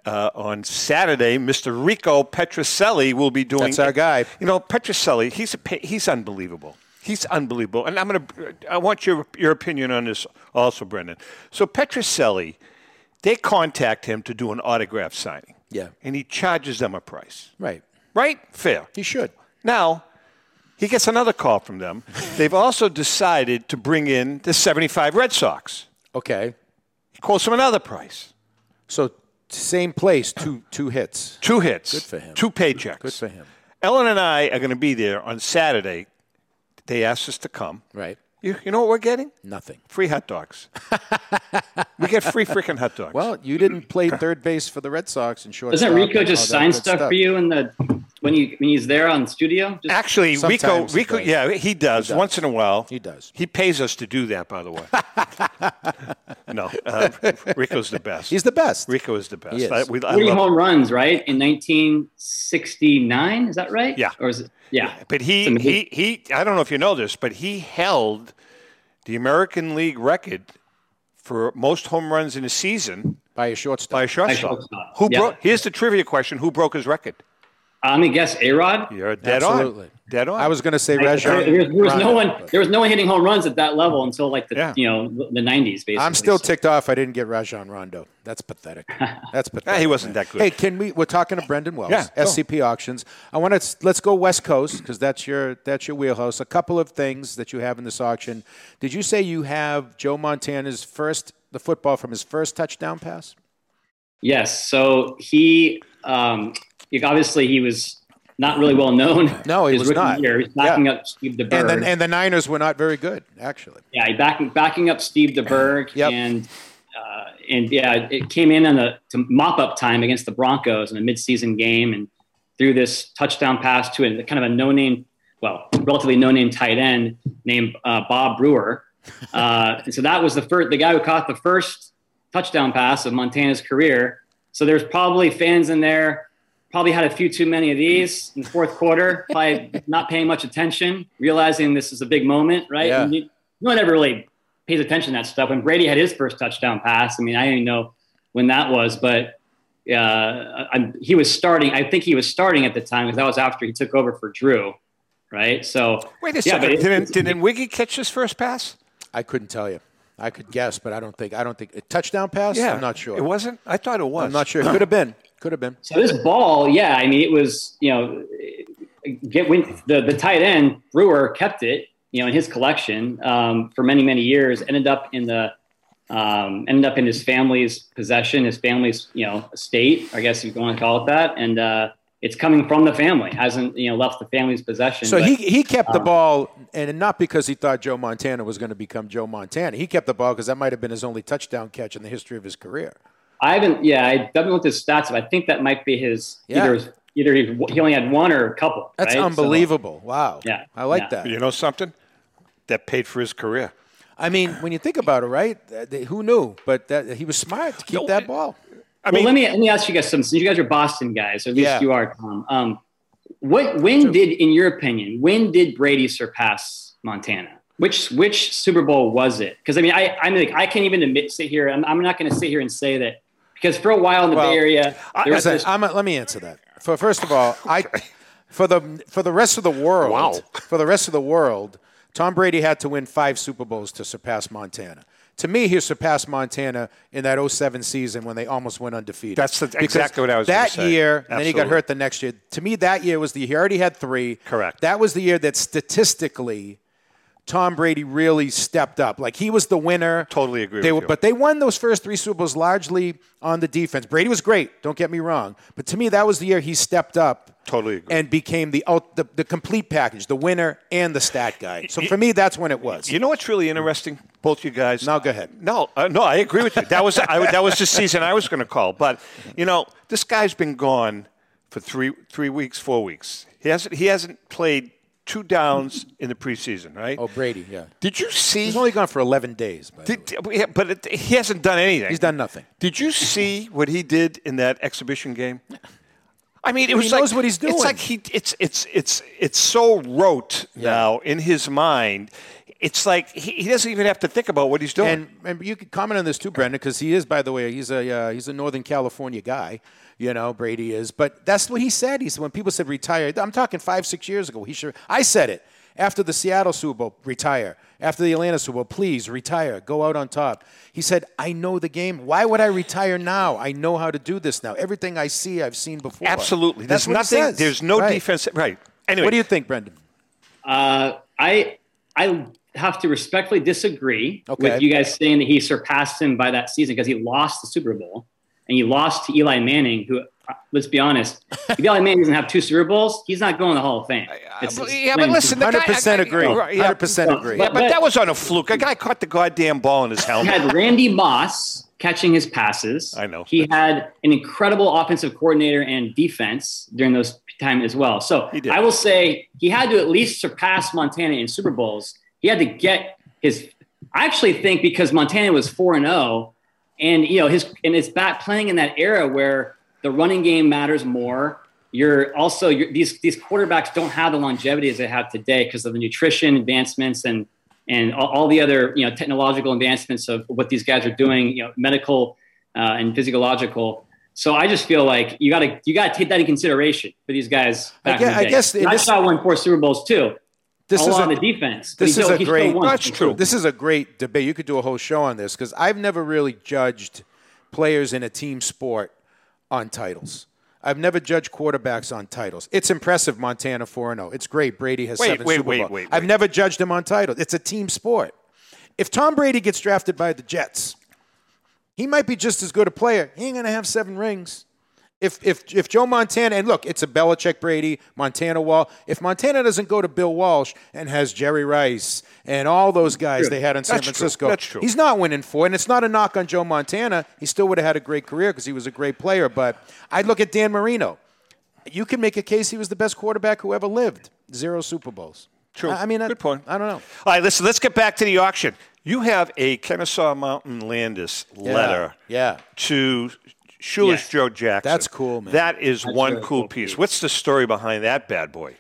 B: uh, on Saturday, Mr. Rico Petrocelli will be doing.
C: That's our guy.
B: You know, Petrocelli. He's a, he's unbelievable. He's unbelievable. And I'm going to. I want your your opinion on this also, Brendan. So Petrocelli, they contact him to do an autograph signing.
C: Yeah.
B: And he charges them a price.
C: Right.
B: Right? Fair.
C: He should.
B: Now, he gets another call from them. They've also decided to bring in the 75 Red Sox.
C: Okay.
B: He quotes them another price.
C: So same place, two two hits.
B: Two hits.
C: Good for him.
B: Two paychecks.
C: Good for him.
B: Ellen and I are going to be there on Saturday. They asked us to come.
C: Right.
B: You, you know what we're getting?
C: Nothing.
B: Free hot dogs. we get free freaking hot dogs.
C: Well, you didn't play third base for the Red Sox and short.
E: Doesn't Rico just sign stuff, for you in the when you when he's there on studio? Just,
B: Actually, Rico,
C: Sometimes he
B: Rico,
C: does.
B: yeah, he does, once in a while.
C: He does.
B: He pays us to do that, by the way. no, uh, Rico's the best.
C: He's the best.
B: Rico is the best.
C: He is.
B: I, we, I
E: 40
B: love-
E: home runs, right? In 1969, is that right?
B: Yeah.
E: Or is it? Yeah.
B: But he, he, he, I don't know if you know this, but he held the American League record for most home runs in a season
C: by a shortstop.
B: by a shortstop.
E: shortstop.
B: Who
E: Yeah.
B: broke? Here's the trivia question: Who broke his record?
E: I'm gonna guess A Rod.
B: You're dead
C: Absolutely.
B: on. Dead on.
C: I was going to say
E: There,
C: Rajon.
E: there was- there was no one. There was no one hitting home runs at that level until like the
B: Yeah.
E: you know the 90s. Basically,
C: I'm still
E: So-
C: ticked off. I didn't get Rajon Rondo. That's pathetic. That's pathetic.
B: he wasn't that good.
C: Hey, can we? We're talking to Brendan Wells,
B: Yeah, go.
C: SCP Auctions. I want to let's go West Coast because that's your that's your wheelhouse. A couple of things that you have in this auction. Did you say you have Joe Montana's first the football from his first touchdown pass?
E: Yes. So he, um, he- obviously, he was not really well known.
C: No, he was not.
E: Year. He was backing
C: Yeah.
E: up Steve DeBerg.
C: And then and the Niners were not very good actually.
E: yeah, he backing backing up Steve DeBerg,
C: Yep.
E: and uh, and yeah, it came in on the to mop up time against the Broncos in a midseason game, and threw this touchdown pass to a kind of a no name, well, relatively no name tight end named uh, Bob Bruer. Uh, and so that was the first, the guy who caught the first touchdown pass of Montana's career. So there's probably fans in there. Probably had a few too many of these in the fourth quarter. Probably not paying much attention, realizing this is a big moment, right?
C: Yeah.
E: You- no one ever really pays attention to that stuff. When Brady had his first touchdown pass, I mean, I don't know when that was, but uh, I, he was starting. I think he was starting at the time because that was after he took over for Drew, right? So
B: Wait a
E: yeah,
B: second.
E: but it-
B: didn't, didn't Wiggy catch his first pass?
C: I couldn't tell you. I could guess, but I don't think I don't think a touchdown pass. Yeah, I'm not sure.
B: It wasn't. I thought it was.
C: I'm not sure. It could have been. Could have been.
E: So this ball, yeah, I mean, it was, you know, get when the the tight end Bruer kept it, you know, in his collection um, for many many years. Ended up in the um, ended up in his family's possession, his family's you know estate, I guess you want to call it that, and uh, it's coming from the family, hasn't you know left the family's possession.
C: So
E: but-
C: he he kept the
E: um,
C: ball, and not because he thought Joe Montana was going to become Joe Montana. He kept the ball because that might have been his only touchdown catch in the history of his career.
E: I haven't, yeah, I haven't looked at his stats, but I think that might be his
C: Yeah.
E: either his, either he, he only had one or a couple.
C: That's
E: right? So-
C: unbelievable. wow.
E: Yeah,
C: I like
E: yeah.
C: that.
B: You know something? That paid for his career.
C: I mean, when you think about it, right? Who knew? But that, he was smart to keep
B: No,
C: that ball.
B: I
E: well,
B: mean,
E: let me let me ask you guys something. Since you guys are Boston guys, or at least
C: Yeah.
E: you are, Tom. Um, what when did, in your opinion, when did Brady surpass Montana? Which which Super Bowl was it? Because I mean, I I mean, like, I can't even admit sit here. I'm, I'm not going to sit here and say that because for a while in the
C: Well,
E: Bay Area, there was
C: Listen,
E: this,
C: I'm, let me answer that. For first of all, I for the for the rest of the world,
B: Wow.
C: for the rest of the world, Tom Brady had to win five Super Bowls to surpass Montana. To me, he surpassed Montana in that 07 season when they almost went undefeated.
B: That's the-
C: Because
B: exactly what I was gonna
C: That
B: say.
C: year, and then he got hurt the next year. To me, that year was the he already had three.
B: Correct.
C: That was the year that statistically Tom Brady really stepped up. Like he was the winner.
B: Totally agree
C: They
B: with
C: were,
B: you.
C: but they won those first three Super Bowls largely on the defense. Brady was great. Don't get me wrong. But to me, that was the year he stepped up.
B: Totally agree.
C: And became the, out, the the complete package, the winner and the stat guy. So for me, that's when it was.
B: You know what's really interesting, both you guys?
C: Now go ahead.
B: No, uh, no, I agree with you. That was I, that was the season I was going to call. But you know, this guy's been gone for three three weeks, four weeks. He hasn't he hasn't played two downs in the preseason, right?
C: Oh, Brady, yeah.
B: Did you see?
C: He's only gone for 11 days. By the way.
B: Did, yeah, but it, he hasn't done anything.
C: He's done nothing.
B: Did you see what he did in that exhibition game? I mean, it
C: He
B: was like,
C: knows what he's doing.
B: It's like he, it's it's it's it's so rote now in his mind. It's like he, he doesn't even have to think about what he's doing.
C: And, and you could comment on this too, Brendan, because he is, by the way, he's a uh, he's a Northern California guy. You know, Brady is, but that's what he said. He said when people said retire, I'm talking five, six years ago. He sure I said it after the Seattle Super Bowl, retire. After the Atlanta Super Bowl, please retire, go out on top. He said, I know the game. Why would I retire now? I know how to do this now. Everything I see, I've seen before.
B: Absolutely,
C: That's
B: there's
C: what he
B: nothing.
C: says.
B: There's no
C: Right.
B: defense. Right. Anyway,
C: What do you think, Brendan?
E: Uh, I I have to respectfully disagree
C: Okay.
E: with you guys saying that he surpassed him by that season because he lost the Super Bowl and he lost to Eli Manning, who, uh, let's be honest, if Eli Manning doesn't have two Super Bowls, he's not going to the Hall of Fame. It's- it's
B: yeah, but listen, the guy-
C: 100%
B: I- I-
C: agree. 100% agree.
B: Yeah, but that was on a fluke. A guy caught the goddamn ball in his helmet.
E: He had Randy Moss catching his passes.
B: I know.
E: He had an incredible offensive coordinator and defense during those time as well. So I will say he had to at least surpass Montana in Super Bowls. He had to get his. I actually think because Montana was four and zero, and you know his and it's back playing in that era where the running game matters more. You're also you're, these these quarterbacks don't have the longevity as they have today because of the nutrition advancements and and all, all the other you know technological advancements of what these guys are doing, you know, medical uh, and physiological. So I just feel like you got to you got to take that in consideration for these guys.
C: I
E: Back
C: gue-
E: in the
C: I guess
E: I saw won four Super Bowls too.
C: This
E: all
C: is
E: on
C: a-
E: the defense.
C: This is
E: still-
C: a great.
E: won.
B: That's true.
C: This is a great debate. You could do a whole show on this because I've never really judged players in a team sport on titles. I've never judged quarterbacks on titles. It's impressive, Montana 4 0. It's great. Brady has
B: Wait,
C: seven
B: wait,
C: Super
B: wait,
C: Bowls.
B: wait,
C: I've
B: wait.
C: never judged him on titles. It's a team sport. If Tom Brady gets drafted by the Jets, he might be just as good a player. He ain't going to have seven rings. If, if, if Joe Montana, and look, it's a Belichick Brady, Montana Wall. If Montana doesn't go to Bill Walsh and has Jerry Rice and all those guys they had in San
B: That's true.
C: Francisco,
B: That's true.
C: he's not winning four. And it's not a knock on Joe Montana. He still would have had a great career because he was a great player. But I'd look at Dan Marino. You can make a case he was the best quarterback who ever lived. Zero Super Bowls.
B: True.
C: I I mean, I-
B: Good point.
C: I don't know.
B: All right, listen, let's get back to the auction. You have a Kennesaw Mountain Landis letter
C: Yeah.
B: to Shoeless
E: Yes.
B: Joe Jackson.
C: That's cool, man.
B: That is one
E: really
B: cool
E: cool
B: piece.
E: piece.
B: What's the story behind that bad boy?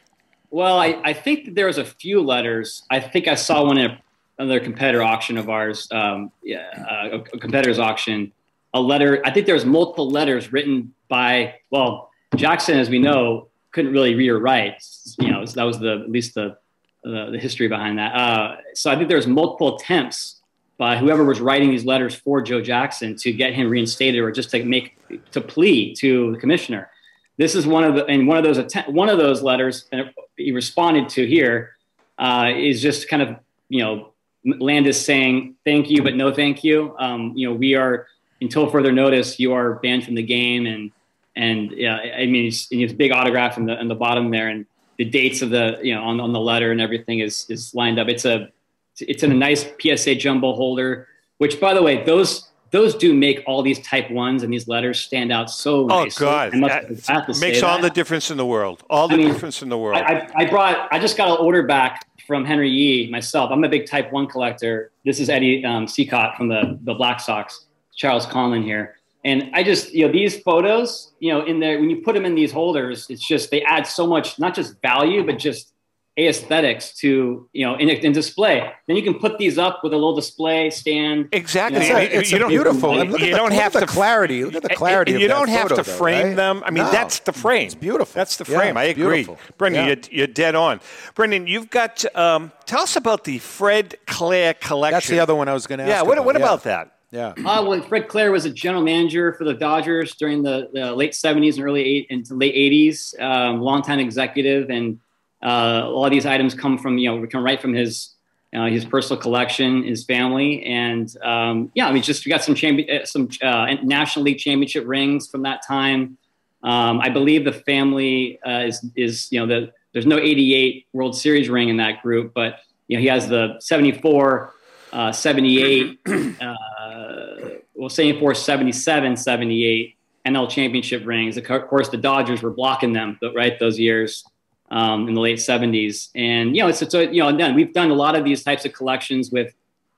E: Well, I, I think that there was a few letters. I think I saw one in a, another competitor auction of ours, um, yeah, uh, a, a competitor's auction. A letter. I think there was multiple letters written by. Well, Jackson, as we know, couldn't really read or write. You know, that was the at least the the, the history behind that. Uh, so I think there was multiple attempts by whoever was writing these letters for Joe Jackson to get him reinstated or just to make to plea to the commissioner. This is one of the and one of those atten- one of those letters and he responded to here uh, is just kind of you know Landis saying thank you but no thank you. Um, you know we are until further notice you are banned from the game and and yeah I mean it's, it's big autograph in the in the bottom there and the dates of the you know on, on the letter and everything is is lined up. It's a it's in a nice PSA jumbo holder, which by the way, those those do make all these type ones and these letters stand out so
B: Oh
E: nicely.
B: God,
E: must-
B: That
E: I have to
B: makes all
E: that.
B: the difference in the world. All the
E: I mean,
B: difference in the world.
E: I, I, brought. I just got an order back from Henry Yee myself. I'm a big Type One collector. This is Eddie um, Cicotte from the the Black Sox. Charles Conlon here, and I just you know these photos. You know, in there when you put them in these holders, it's just they add so much, not just value, but just aesthetics to you know in, in display. Then you can put these up with a little display stand.
B: exactly.
E: It's
B: I
E: a-
B: mean,
C: it's
B: you
C: a
B: don't,
C: beautiful.
B: You,
C: and look at
B: you
C: the,
B: don't
C: look
B: have
C: at the
B: to
C: clarity. Look at the clarity.
B: And you don't have
C: photo,
B: to
C: though,
B: frame
C: right?
B: them. I mean,
C: No.
B: that's the frame.
C: It's beautiful.
B: That's the
C: Yeah,
B: frame. I agree.
C: beautiful.
B: Brendan,
C: Yeah.
B: you're, you're dead on. Brendan, you've got. Um, tell us about the Fred Claire collection.
C: That's the other one I was going to ask.
B: Yeah. What,
C: about.
B: what
C: yeah.
B: about that?
C: Yeah.
E: Uh, well, Fred Claire was a general manager for the Dodgers during the, the late 70s and early eight, into late 80s. Um, longtime executive, and uh, a lot of these items come from you know come right from his uh, his personal collection, his family, and um, yeah, I mean, just we got some champion, uh, some uh, National League championship rings from that time. Um, I believe the family uh, is is you know the there's no 88 World Series ring in that group, but you know he has the 74, uh, 78, uh, well 74, 77, 78 NL championship rings. Of course, the Dodgers were blocking them, but right? Those years um, in the late 70s. And, you know, it's, it's a, you know, again, we've done a lot of these types of collections with,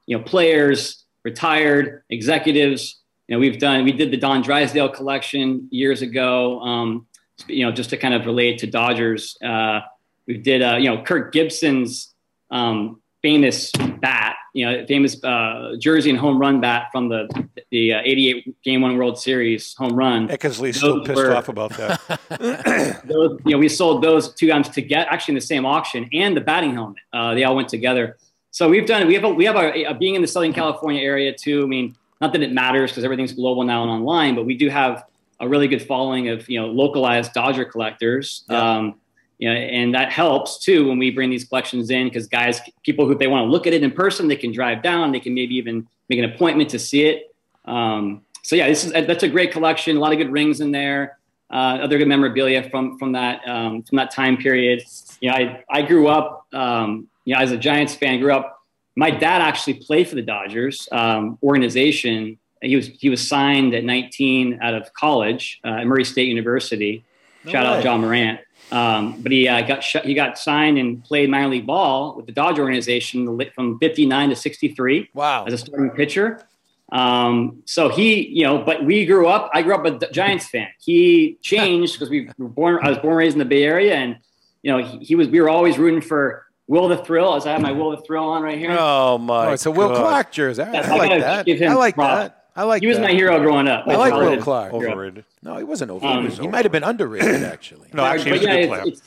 E: you know, players, retired executives. You know, we've done, we did the Don Drysdale collection years ago, um, you know, just to kind of relate to Dodgers. Uh, we did, uh, you know, Kirk Gibson's um, famous bat, you know, famous uh, jersey and home run bat from the the uh, '88 Game One World Series home run.
B: Eckersley's still pissed were, off about that.
E: those, you know, we sold those two items to get actually in the same auction, and the batting helmet. Uh, they all went together. So we've done. We have a, we have a, a, being in the Southern California area too. I mean, not that it matters because everything's global now and online, but we do have a really good following of you know localized Dodger collectors. Yeah. Um, you know, and that helps too when we bring these collections in because guys, people who they want to look at it in person, they can drive down, they can maybe even make an appointment to see it. Um, so yeah, this is that's a great collection. A lot of good rings in there. Uh, other good memorabilia from from that um, from that time period. You know, I I grew up, um, you know, as a Giants fan. Grew up. My dad actually played for the Dodgers um, organization. He was he was signed at 19 out of college uh, at Murray State University. No Shout way. out Ja Morant. Um, but he uh, got sh- he got signed and played minor league ball with the Dodger organization from 59 to 63.
C: Wow.
E: As a starting pitcher. Um, so he, you know, but we grew up. I grew up a Giants fan. He changed because we were born. I was born raised in the Bay Area, and you know, he, he, was. We were always rooting for Will the Thrill. As I have my Will the Thrill on right here.
B: Oh my!
C: Oh, it's a Will Clark jersey. I, I, I like that. I like that. I like.
E: He was
C: that.
E: my hero growing up.
C: I like Will Clark. Overrated. No, he wasn't overrated. Um, he might have been underrated actually.
B: no, actually, but, yeah, it's,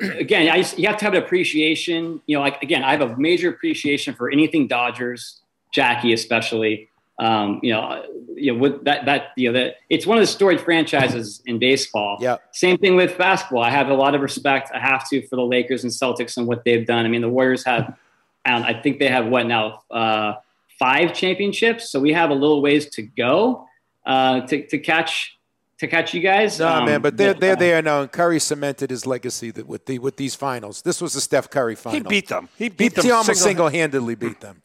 E: it's, again, I just, you have to have an appreciation. You know, like again, I have a major appreciation for anything Dodgers, Jackie especially. Um, you know, you know, with that that you know that it's one of the storied franchises in baseball.
C: Yeah.
E: Same thing with basketball. I have a lot of respect. I have to for the Lakers and Celtics and what they've done. I mean, the Warriors have, um, I think they have what now. Uh, five championships, so we have a little ways to go uh, to to catch to catch you guys.
C: No, um, man, but they're they're there now, and Curry cemented his legacy with the with these finals. This was the Steph Curry final.
B: He beat them. He beat
C: he,
B: them.
C: He almost single handedly beat them.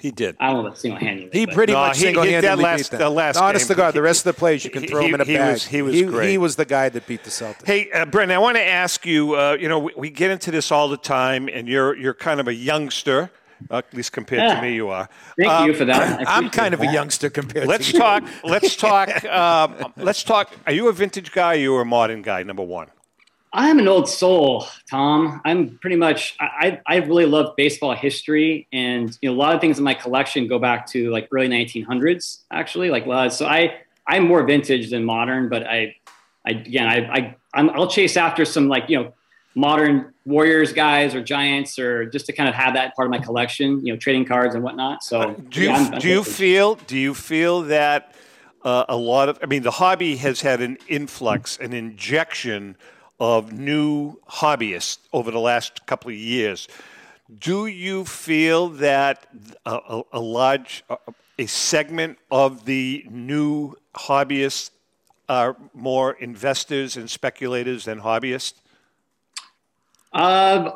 B: He did.
E: I don't know single handedly.
C: He pretty
B: no,
C: much single handedly
B: last,
C: beat them.
B: The last
C: Honest
B: game,
C: to God, the rest of the plays you can throw him in a
B: he
C: bag.
B: Was, he was
C: he,
B: great.
C: He was the guy that beat the Celtics.
B: Hey, uh, Brendan, I want to ask you. Uh, you know, we, we, get into this all the time, and you're you're kind of a youngster. At least compared
E: yeah.
B: to me, you are.
E: Thank um, you for that.
C: I'm kind of that. a youngster compared. To that.
B: Let's
C: to
B: talk. let's talk. Um, let's talk. Are you a vintage guy? or you a modern guy? Number one.
E: I'm an old soul, Tom. I'm pretty much. I I really love baseball history, and you know a lot of things in my collection go back to like early 1900s. Actually, like so I I'm more vintage than modern, but I I again I I I'm, I'll chase after some like you know modern Warriors guys or Giants or just to kind of have that part of my collection, you know, trading cards and whatnot. So uh,
B: do you, I'm, I'm do you feel do you feel that uh, a lot of I mean the hobby has had an influx, an injection of new hobbyists over the last couple of years. Do you feel that a, a, a large a segment of the new hobbyists are more investors and speculators than hobbyists?
E: Um,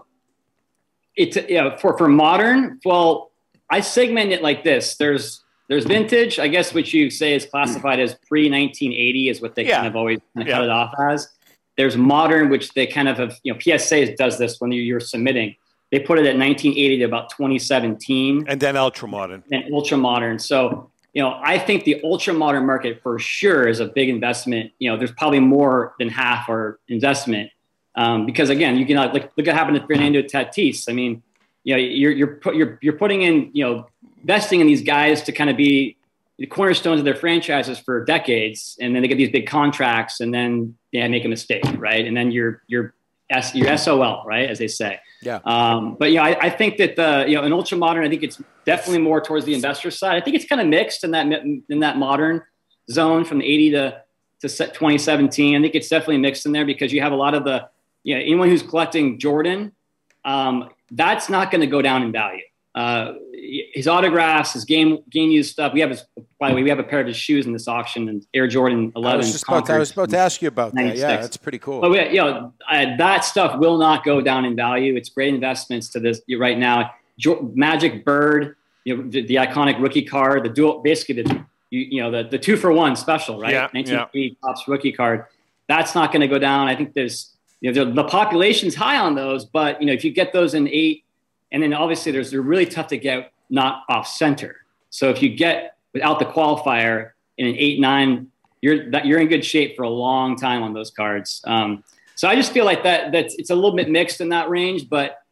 E: it's yeah for for modern. Well, I segment it like this. There's there's vintage, I guess, which you say is classified as pre 1980 is what they yeah. kind of always kind of yeah. cut it off as. There's modern, which they kind of have. You know, PSA does this when you're submitting. They put it at 1980 to about 2017,
B: and then ultra modern.
E: And ultra modern. So you know, I think the ultra modern market for sure is a big investment. You know, there's probably more than half our investment um, because again, you can like look at what happened to Fernando Tatis. I mean, you know, you're you're put, you're you're putting in you know investing in these guys to kind of be the cornerstones of their franchises for decades, and then they get these big contracts, and then they make a mistake, right? And then you're you're S, you're SOL, right, as they say.
C: Yeah.
E: Um, but you know, I, I, think that the you know, an ultra modern, I think it's definitely more towards the investor side. I think it's kind of mixed in that in that modern zone from the 80 to to 2017. I think it's definitely mixed in there because you have a lot of the know, anyone who's collecting Jordan, um, that's not going to go down in value. uh, his autographs, his game game used stuff. We have his. By the way, we have a pair of his shoes in this auction, and Air Jordan 11.
C: I was just about to, I was about to ask you about that. Yeah, that's pretty cool.
E: But we, you know, uh, that stuff will not go down in value. It's great investments to this right now. Magic Bird, you know, the, the iconic rookie card, the dual, basically the you, you know the the two for one special, right?
B: Yeah,
E: 1980 yeah. Topps rookie card. That's not going to go down. I think there's you know the population's high on those, but you know if you get those in eight, and then obviously there's they're really tough to get not off center. So if you get without the qualifier in an eight nine, you're that you're in good shape for a long time on those cards. Um, so I just feel like that that's it's a little bit mixed in that range, but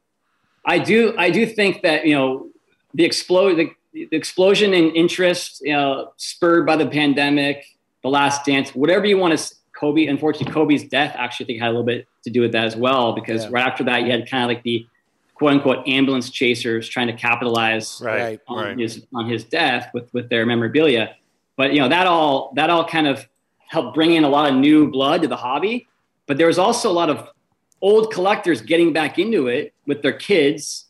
E: I do I do think that you know the explode the, the explosion in interest, you know, spurred by the pandemic, the last dance, whatever you want to. Kobe, unfortunately, Kobe's death actually I think had a little bit to do with that as well, because yeah. right after that you had kind of like the quote unquote ambulance chasers trying to capitalize
B: right,
E: on
B: right.
E: his on his death with with their memorabilia. But you know that all that all kind of helped bring in a lot of new blood to the hobby. But there was also a lot of old collectors getting back into it with their kids.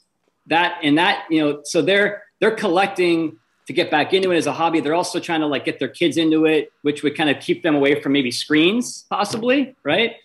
E: That and that you know so they're they're collecting to get back into it as a hobby. They're also trying to like get their kids into it, which would kind of keep them away from maybe screens, possibly, right?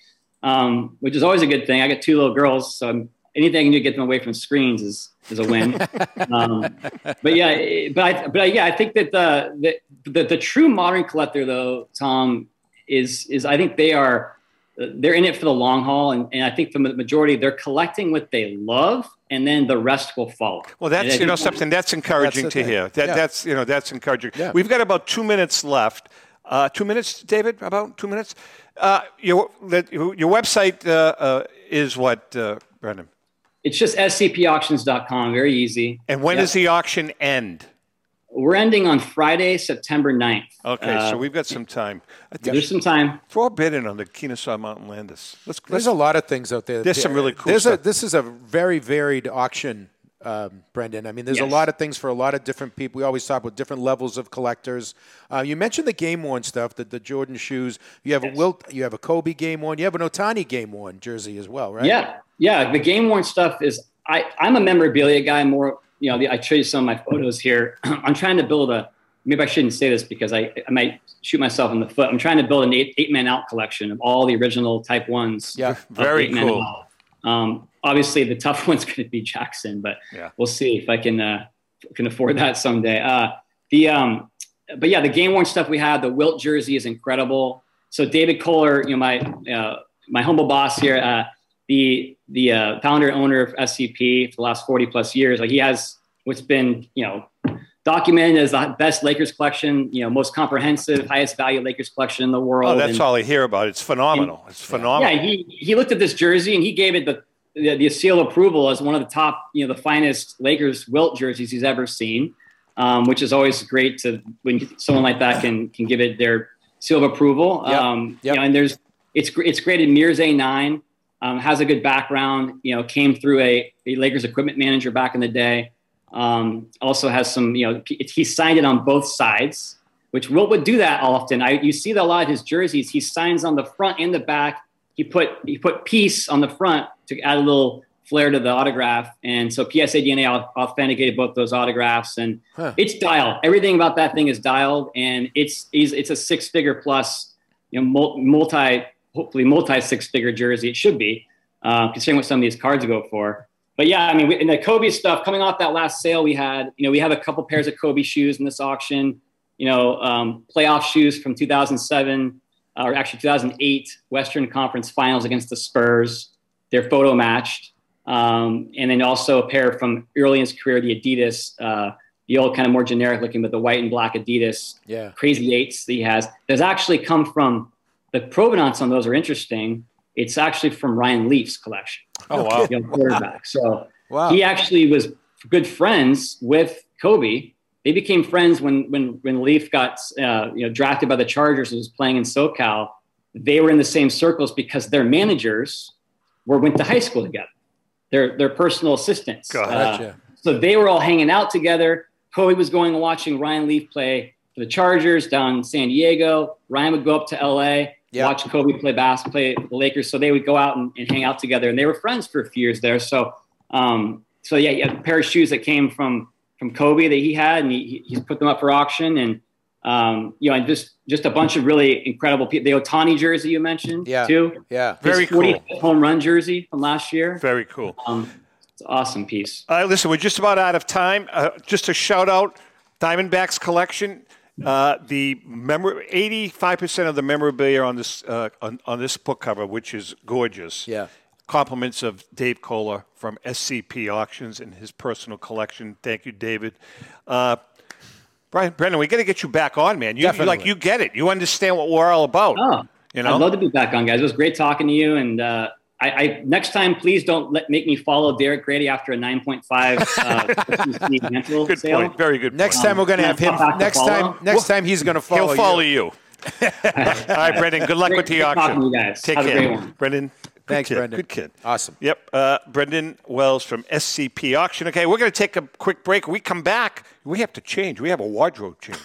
E: Um, which is always a good thing. I got two little girls, so I'm anything I can do to get them away from screens is is a win. um, but yeah, but I, but I, yeah, I think that the, the, the the true modern collector though, Tom, is is I think they are they're in it for the long haul, and, and I think for the majority they're collecting what they love, and then the rest will follow.
B: Well, that's you know something that's encouraging
C: that's
B: to
C: thing.
B: hear. That
C: Yeah.
B: that's you know that's encouraging.
C: Yeah.
B: We've got about two minutes left. Uh, two minutes, David? About two minutes. Uh, your your website uh, uh, is what, uh, Brendan?
E: It's just scpauctions.com, very easy.
B: And when
E: Yeah.
B: does the auction end?
E: We're ending on Friday, September 9th.
B: Okay,
E: Uh,
B: so we've got some time. I think
E: There's some time.
B: throw a bid in on the Kennesaw Mountain Landis. Let's, let's
C: There's a lot of things out there.
B: There's some really cool
C: There's
B: stuff.
C: A, this is a very varied auction, um, Brendan. I mean, there's a lot of things for a lot of different people. We always talk about different levels of collectors. Uh, you mentioned the game worn stuff, the, the Jordan shoes. You have a Wilt, you have a Kobe game worn. You have an Ohtani game worn jersey as well, right?
E: Yeah, yeah. The game worn stuff is. I I'm a memorabilia guy. More, you know. The, I show you some of my photos here. I'm trying to build a. Maybe I shouldn't say this because I I might shoot myself in the foot. I'm trying to build an eight eight man out collection of all the original Type ones.
C: Yeah.
B: Very cool.
E: Um, obviously, the tough one's going to be Jackson, but
B: Yeah.
E: we'll see if I can uh, can afford that someday. Uh, the um, but yeah, the game worn stuff we have. The Wilt jersey is incredible. So David Kohler, you know my uh, my humble boss here, uh, the the uh, founder and owner of SCP for the last forty plus years. Like he has what's been you know documented as the best Lakers collection, you know most comprehensive, highest value Lakers collection in the world.
B: Oh, that's
E: And-
B: all I hear about. It's phenomenal. It's phenomenal.
E: yeah, he he looked at this jersey and he gave it the, the the seal approval as one of the top, you know, the finest Lakers wilt jerseys he's ever seen, um, which is always great to when someone like that can can give it their seal of approval.
C: Yep,
E: Um,
C: yep.
E: You know, and there's it's it's graded Mears A nine, um, has a good background. You know, came through a, a Lakers equipment manager back in the day. Um, also has some, you know, he signed it on both sides which Wilt would do that often. I you see that a lot of his jerseys. He signs on the front and the back. He put he put peace on the front to add a little flair to the autograph, and so PSA DNA authenticated both those autographs, and
C: Huh.
E: it's dialed. Everything about that thing is dialed, and it's it's, it's a six figure plus, you know, multi hopefully multi six figure jersey. It should be, uh, considering what some of these cards go for. But yeah, I mean, we, in the Kobe stuff coming off that last sale we had, you know, we have a couple pairs of Kobe shoes in this auction you know, um, playoff shoes from 2007 uh, or actually 2008 Western Conference Finals against the Spurs. They're photo matched, um, and then also a pair from early in his career, the Adidas, uh, the old kind of more generic looking, but the white and black Adidas
C: Yeah.
E: Crazy Eights that he has. There's actually come from the provenance on those are interesting. It's actually from Ryan Leaf's collection,
B: Oh, wow.
E: young quarterback. So
C: Wow.
E: he actually was good friends with Kobe. They became friends when when when Leaf got uh, you know drafted by the Chargers and was playing in SoCal. They were in the same circles because their managers were went to high school together. Their their personal assistants. Uh,
C: Gotcha.
E: so they were all hanging out together. Kobe was going and watching Ryan Leaf play for the Chargers down in San Diego. Ryan would go up to LA,
C: Yeah.
E: watch Kobe play basketball, play the Lakers. So they would go out and, and hang out together. And they were friends for a few years there. So, um, so yeah, yeah, a pair of shoes that came from from Kobe that he had, and he, he's put them up for auction, and um, you know, and just just a bunch of really incredible people. The Ohtani jersey you mentioned,
C: Yeah.
E: too.
C: Yeah.
B: Very
E: His 40th
B: cool.
E: home run jersey from last year.
B: Very cool.
E: Um, it's an awesome piece.
B: Uh, listen, we're just about out of time. Uh, just a shout out Diamondbacks collection. Uh, the memor- 85% of the memorabilia on this uh, on, on this book cover, which is gorgeous.
C: Yeah.
B: Compliments of Dave Kohler from SCP Auctions and his personal collection. Thank you, David. Uh, Brian, Brendan, we got to get you back on, man. You, you like you get it. You understand what we're all about.
E: Oh,
B: you know.
E: I'd love to be back on, guys. It was great talking to you. And uh, I, I next time, please don't let make me follow Derek Grady after a 9.5 uh, Mantle
B: good
E: sale.
B: point. Very good.
C: Next
B: point.
C: time we're going to have him.
E: I'll have to
C: Next time, next time he's going to follow.
B: He'll follow
C: you.
B: you. all right, Brendan. Good luck
E: Great-
B: with the
E: great
B: auction.
E: you guys.
B: Take
E: Have a
B: care,
E: great one.
B: Brendan. Good
C: Thanks,
B: kid.
C: Brendan.
B: Good kid.
C: Awesome.
B: Yep, uh, Brendan Wells from SCP Auction. Okay, we're going to take a quick break. When we come back, we have to change. We have a wardrobe change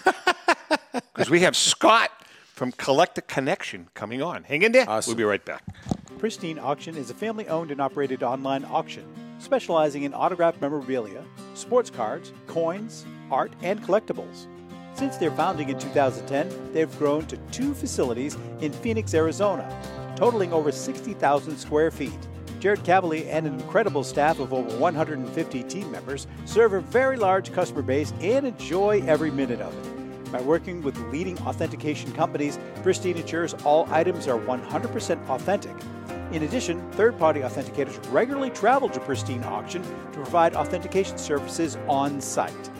B: because we have Scott from Collector Connection coming on. Hang in there.
C: Awesome.
B: We'll be right back.
I: Pristine Auction is a family owned and operated online auction specializing in autographed memorabilia, sports cards, coins, art, and collectibles. Since their founding in 2010, they've grown to two facilities in Phoenix, Arizona, totaling over 60,000 square feet. Jared Cavalier and an incredible staff of over 150 team members serve a very large customer base and enjoy every minute of it. By working with leading authentication companies, Pristine ensures all items are 100% authentic. In addition, third party authenticators regularly travel to Pristine Auction to provide authentication services on site.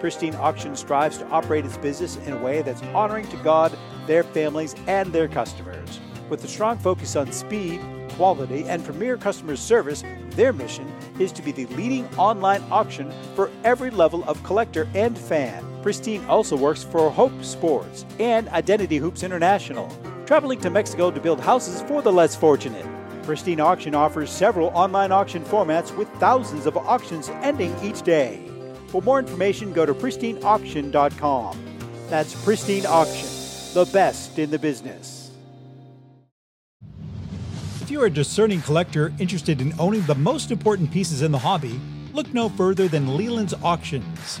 I: Pristine Auction strives to operate its business in a way that's honoring to God, their families, and their customers. With a strong focus on speed, quality, and premier customer service, their mission is to be the leading online auction for every level of collector and fan. Pristine also works for Hope Sports and Identity Hoops International, traveling to Mexico to build houses for the less fortunate. Pristine Auction offers several online auction formats with thousands of auctions ending each day. For more information, go to pristineauction.com. That's Pristine Auction, the best in the business. If you're a discerning collector interested in owning the most important pieces in the hobby, look no further than Leland's Auctions.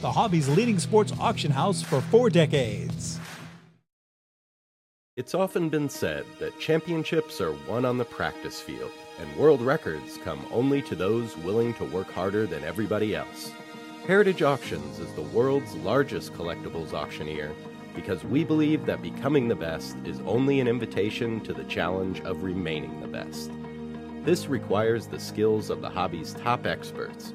I: the hobby's leading sports auction house for four decades.
J: It's often been said that championships are won on the practice field, and world records come only to those willing to work harder than everybody else. Heritage Auctions is the world's largest collectibles auctioneer because we believe that becoming the best is only an invitation to the challenge of remaining the best. This requires the skills of the hobby's top experts,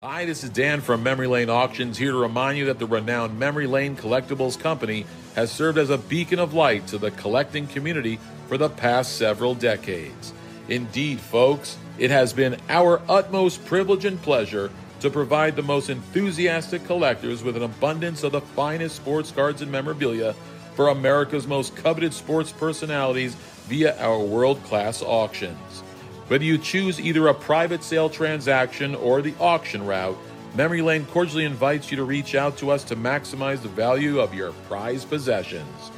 G: Hi, this is Dan from Memory Lane Auctions here to remind you that the renowned Memory Lane Collectibles Company has served as a beacon of light to the collecting community for the past several decades. Indeed, folks, it has been our utmost privilege and pleasure to provide the most enthusiastic collectors with an abundance of the finest sports cards and memorabilia for America's most coveted sports personalities via our world class auctions. Whether you choose either a private sale transaction or the auction route, Memory Lane cordially invites you to reach out to us to maximize the value of your prized possessions.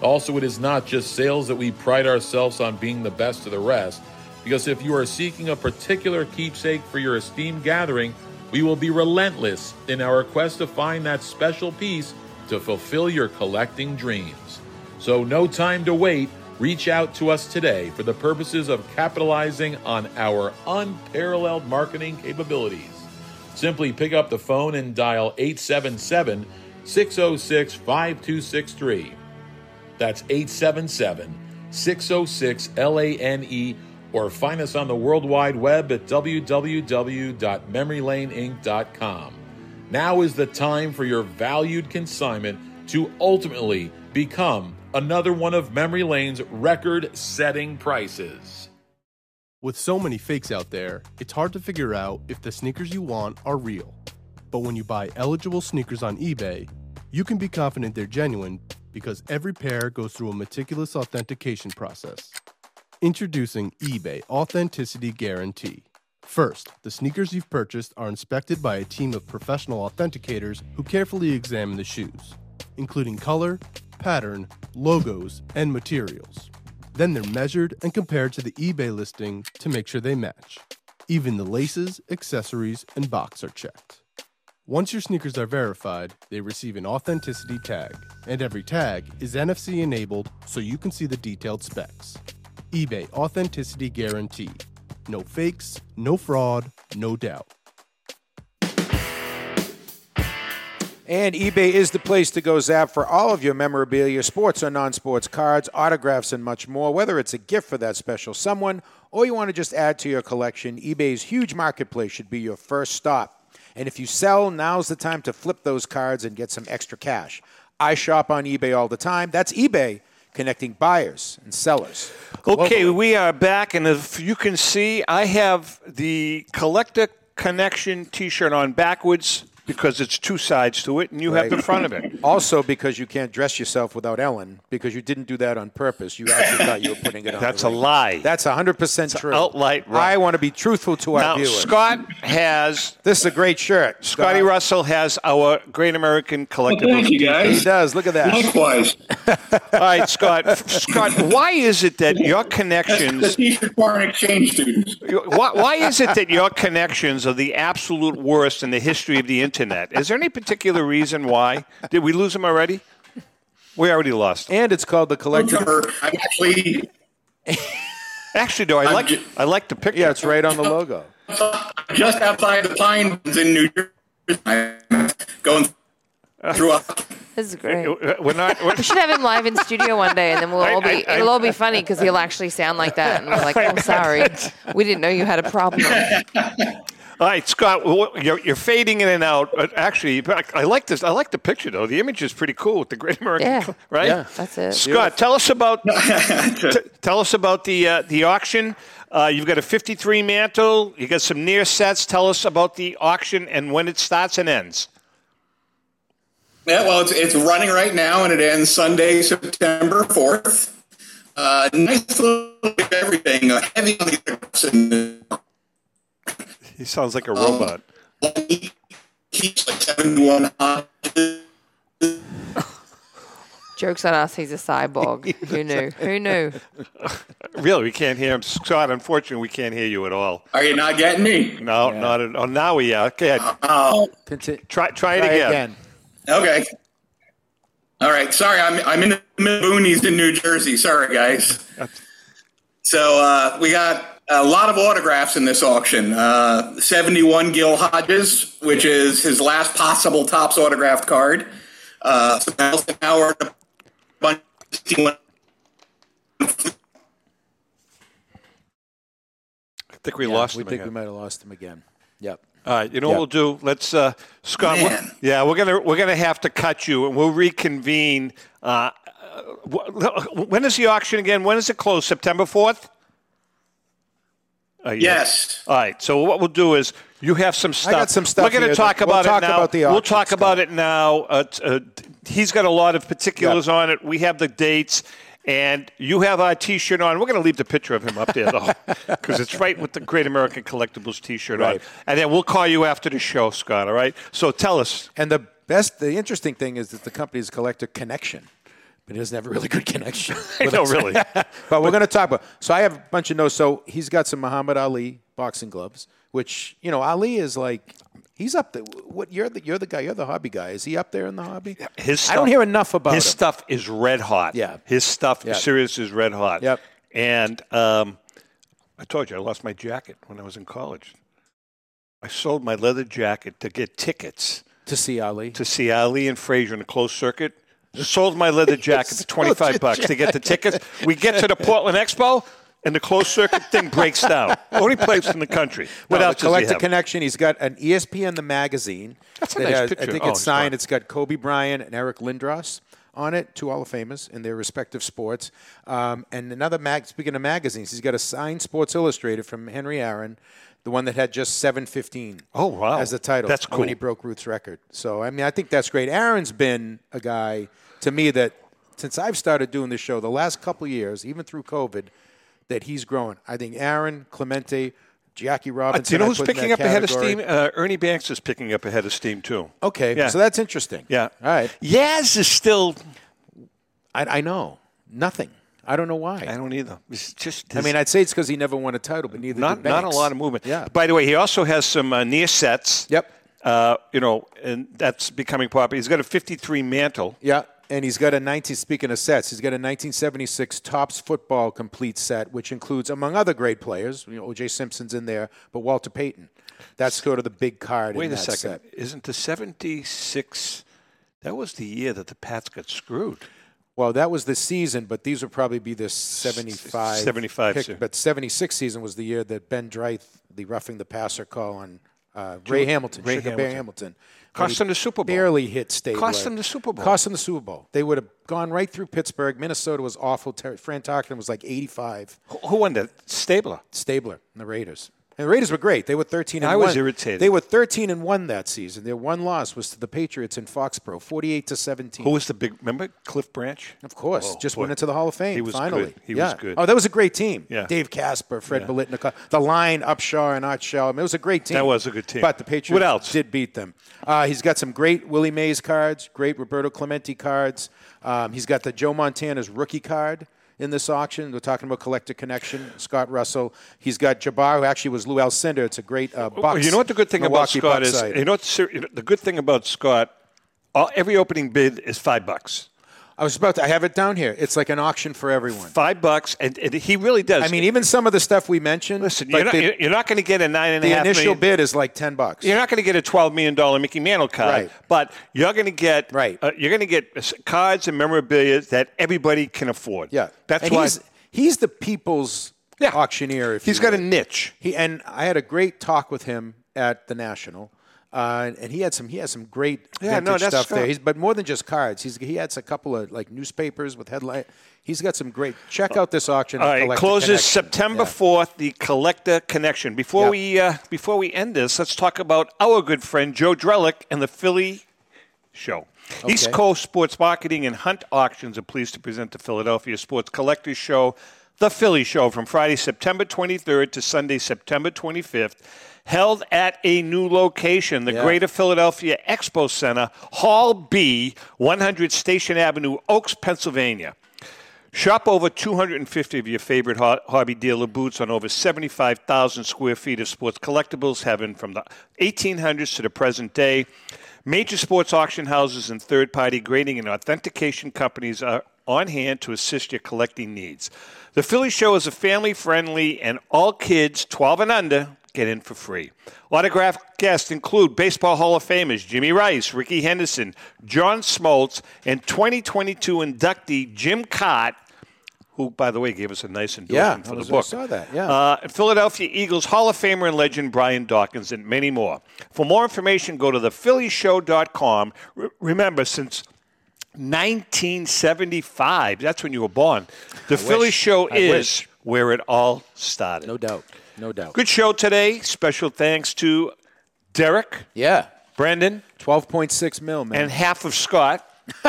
G: Also, it is not just sales that we pride ourselves on being the best of the rest, because if you are seeking a particular keepsake for your esteemed gathering, we will be relentless in our quest to find that special piece to fulfill your collecting dreams. So, no time to wait. Reach out to us today for the purposes of capitalizing on our unparalleled marketing capabilities. Simply pick up the phone and dial 877 606 5263. That's 877 606 LANE or find us on the World Wide Web at www.memorylaneinc.com. Now is the time for your valued consignment to ultimately become another one of Memory Lane's record setting prices.
K: With so many fakes out there, it's hard to figure out if the sneakers you want are real. But when you buy eligible sneakers on eBay, you can be confident they're genuine because every pair goes through a meticulous authentication process. Introducing eBay Authenticity Guarantee. First, the sneakers you've purchased are inspected by a team of professional authenticators who carefully examine the shoes, including color, pattern, logos, and materials. Then they're measured and compared to the eBay listing to make sure they match. Even the laces, accessories, and box are checked. Once your sneakers are verified, they receive an authenticity tag, and every tag is NFC enabled so you can see the detailed specs. eBay Authenticity Guarantee. No fakes, no fraud, no doubt.
C: And eBay is the place to go, Zap, for all of your memorabilia, sports or non sports cards, autographs, and much more. Whether it's a gift for that special someone or you want to just add to your collection, eBay's huge marketplace should be your first stop. And if you sell, now's the time to flip those cards and get some extra cash. I shop on eBay all the time. That's eBay connecting buyers and sellers.
B: Okay, we are back, and if you can see, I have the Collector Connection t shirt on backwards because it's two sides to it, and you have the front of it.
C: Also, because you can't dress yourself without Ellen, because you didn't do that on purpose. You actually thought you were putting it on.
B: That's a lie.
C: That's 100% true.
B: outright lie.
C: I want to be truthful to our
B: Now,
C: viewers.
B: Scott has.
C: This is a great shirt.
B: Scotty
C: Scott.
B: Russell has our Great American Collectibles.
L: thank you, guys.
C: He does. Look at that.
L: Likewise.
B: All right, Scott. Scott, why is it that your
L: the
B: connections
L: t-shirt foreign exchange students.
B: Why, why is it that your connections are the absolute worst in the history of the internet? Is there any particular reason why? Did we lose them already? We already lost. Them.
C: And it's called the Collector.
L: I'm actually
B: Actually, no. I
L: I'm
B: like
L: ju-
B: I like the picture.
C: Yeah, it's right on the logo.
L: just outside the Pines in New Jersey. I'm going through a
M: This is great.
B: We're not. We're,
M: We should have him live in studio one day, and then we'll all be.
B: I- I-
M: it'll all be funny because he'll actually sound like that, and we're like, "Oh, sorry, we didn't know you had a problem."
B: all right, Scott. You're, you're fading in and out. But actually, I like this. I like the picture though. The image is pretty cool with the Great American.
M: Yeah.
B: Cl- Right.
C: Yeah.
M: That's it.
B: Scott, tell us about t- tell us about the uh, the auction. Uh, you've got a 53 Mantle. You got some near sets. Tell us about the auction and when it starts and ends.
L: Yeah, well, it's, it's running right now, and it ends Sunday, September 4th. Uh, nice little everything. Uh, heavy on the autographs and
B: He sounds like a robot.
L: keeps like 71
M: Jokes on us. He's a cyborg. Who knew? Who knew?
B: Really, we can't hear him. Scott, unfortunately, we can't hear you at all.
L: Are you not getting me?
B: No, not at all. Now we are. Okay,
L: Oh,
C: Conti-
B: try try it again.
C: again.
L: okay. All right. Sorry, I'm, I'm in the middle boonies in New Jersey. Sorry, guys. So uh, we got a lot of autographs in this auction. Uh, 71 Gil Hodges, which is his last possible Topps autographed card. Uh, Elston Howard, a bunch of
B: I think we
C: Yeah,
B: lost
C: we
B: him
C: think
B: again.
C: we might have lost him again. Yep.
B: All right, you know
C: Yeah.
B: what we'll do? Let's uh, Scott. we're- yeah, we're gonna we're gonna have to cut you, and we'll reconvene. Uh, when is the auction again? When is it closed? September fourth. Uh,
L: Yes.
B: All right. So what we'll do is you have some stuff.
C: I got some stuff
B: We're going
C: here
B: to talk
C: that- we'll
B: about
C: talk
B: it now.
C: about the
B: we'll talk
C: stuff.
B: about it now. Uh, t- uh, he's got a lot of particulars on it. We have the dates. And you have our T-shirt on. We're going to leave the picture of him up there, though, because it's right with the Great American Collectibles T-shirt
C: Right.
B: on. And then we'll call you after the show, Scott. All right. So tell us.
C: And the best, the interesting thing is that the company is Collector Connection, but he doesn't have a really good connection.
B: I
C: with
B: know,
C: us.
B: really.
C: but we're going to talk about. So I have a bunch of notes. So he's got some Muhammad Ali boxing gloves, which you know Ali is like. He's up there. What you're the you're the guy. You're the hobby guy. Is he up there in the hobby?
B: His
C: I don't hear enough about
B: his
C: him.
B: stuff is red hot.
C: Yeah.
B: his stuff,
C: Yeah.
B: serious is red hot.
C: Yep.
B: And um, I told you I lost my jacket when I was in college. I sold my leather jacket to get tickets
C: to see Ali.
B: To see Ali and Frazier in a closed circuit. Sold my leather jacket for twenty five bucks to get the tickets. We get to the Portland Expo. And the closed circuit thing breaks down. Only place in the country. What
C: No,
B: else
C: the
B: does he
C: Collector? Connection. He's got an ESPN the magazine.
B: That's a
C: that
B: nice
C: has-
B: picture.
C: I think
B: Oh,
C: it's
B: it's
C: signed.
B: fine.
C: It's got Kobe Bryant and Eric Lindros on it, two Hall of Famers in their respective sports. Um, and another mag. Speaking of magazines, he's got a signed Sports Illustrated from Henry Aaron, the one that had just 715.
B: Oh wow!
C: As the title.
B: That's cool.
C: When he broke Ruth's record. So I mean, I think that's great. Aaron's been a guy to me that since I've started doing this show, the last couple of years, even through COVID, that he's growing. I think Aaron Clemente. Jackie
B: Uh,
C: Robinson.
B: do you know who's picking up ahead of steam? Uh, Ernie Banks is picking up ahead of steam too.
C: Okay,
B: Yeah.
C: so that's interesting.
B: Yeah.
C: All right.
B: Yaz is still.
C: I, I know nothing. I don't know why.
B: I don't either. It's just.
C: I mean, I'd say it's because he never won a title, but neither
B: not
C: did
B: not a lot of movement.
C: Yeah.
B: By the way, he also has some uh, near sets.
C: Yep.
B: Uh, you know, and that's becoming popular. He's got a 53 Mantle.
C: Yeah, and he's got a 19. Speaking of sets, he's got a 1976 Topps football complete set, which includes, among other great players, you know, O.J. Simpson's in there, but Walter Payton. That's sort of the big card
B: Wait
C: in
B: a
C: that
B: second.
C: set.
B: Isn't the 76? That was the year that the Pats got screwed.
C: Well, that was the season, but these would probably be the 75.
B: 75,
C: pick, but 76 season was the year that Ben Dreith, the roughing the passer call on uh, Ray Hamilton,
B: Ray
C: Sugar Bear
B: Hamilton.
C: Hamilton.
B: Cost them the Super Bowl.
C: Barely hit Stabler.
B: Cost them the Super Bowl.
C: Cost them the Super Bowl. They would have gone right through Pittsburgh. Minnesota was awful. Ter- Fran Tarkenton was like 85.
B: Who- Who won that? Stabler.
C: Stabler and the Raiders. And the Raiders were great. They were 13 and
B: I
C: 1.
B: was irritated.
C: They were 13 and 1 that season. Their one loss was to the Patriots in Foxborough, 48 to 17.
B: Who was the big? Remember Cliff Branch?
C: Of course,
B: Oh,
C: just
B: boy.
C: went into the Hall of Fame.
B: He was
C: finally.
B: good. He
C: yeah.
B: was good.
C: Oh, that was a great team.
B: Yeah.
C: Dave Casper, Fred
B: Yeah.
C: Biletnikoff, the line Upshaw and Art Shell. I mean, it was a great team.
B: That was a good team.
C: But the Patriots
B: What else?
C: did beat them. Uh, he's got some great Willie Mays cards, great Roberto Clemente cards. Um, he's got the Joe Montana's rookie card in this auction. We're talking about Collector Connection, Scott Russell. He's got Jabbar, who actually was Lou Alcindor. It's a great uh, Bucks.
B: you know what the good thing
C: Milwaukee
B: about Scott
C: Bucks
B: is?
C: side.
B: You know, what, ser- you know, the good thing about Scott, all, every opening bid is five bucks.
C: I was about to. I have it down here. It's like an auction for everyone.
B: Five bucks, and, and he really does.
C: I mean, even some of the stuff we mentioned.
B: listen,
C: like
B: you're not,
C: the,
B: you're- not going to get a nine and a half.
C: the initial
B: million-
C: bid is like ten bucks.
B: You're not going to get a twelve million dollar Mickey Mantle card,
C: Right.
B: but you're going to get
C: Right.
B: uh, you're going to get cards and memorabilia that everybody can afford.
C: Yeah,
B: that's
C: and
B: why
C: he's he's the people's
B: Yeah.
C: auctioneer. If
B: he's got a niche.
C: He and I had a great talk with him at the National, uh, and he had some he had some great
B: Yeah, no,
C: vintage
B: that's
C: stuff there. He's, but more than just cards, he's he had a couple of like newspapers with headline. He's got some great. Check out this auction.
B: All
C: at
B: right, it closes
C: Connection.
B: September
C: Yeah.
B: fourth. The Collector Connection. Before
C: Yep.
B: we uh, before we end this, let's talk about our good friend Joe Drellick and the Philly Show. East Coast Sports Marketing and Hunt Auctions are pleased to present the Philadelphia Sports Collectors Show, the Philly Show, from Friday, September 23rd to Sunday, September 25th, held at a new location, the
C: Yeah.
B: Greater Philadelphia Expo Center, Hall B, 100 Station Avenue, Oaks, Pennsylvania. Shop over 250 of your favorite hobby dealer booths on over 75,000 square feet of sports collectibles, having from the 1800s to the present day. Major sports auction houses and third party grading and authentication companies are on hand to assist your collecting needs. The Philly Show is a family friendly, and all kids 12 and under get in for free. Autographed guests include Baseball Hall of Famers Jimmy Rice, Rickey Henderson, John Smoltz, and 2022 inductee Jim Kaat, who, by the way, gave us a nice endorsement
C: Yeah,
B: for
C: was-
B: the book.
C: I saw that, yeah.
B: Uh, Philadelphia Eagles Hall of Famer and legend Brian Dawkins, and many more. For more information, go to thephillyshow.com. Re- remember, since 1975, that's when you were born, the Philly
C: wish.
B: Show
C: I
B: is
C: wish.
B: where it all started.
C: No doubt. No doubt.
B: Good show today. Special thanks to Derek,
C: Yeah.
B: Brandon,
C: Twelve point six mil, man.
B: and half of Scott.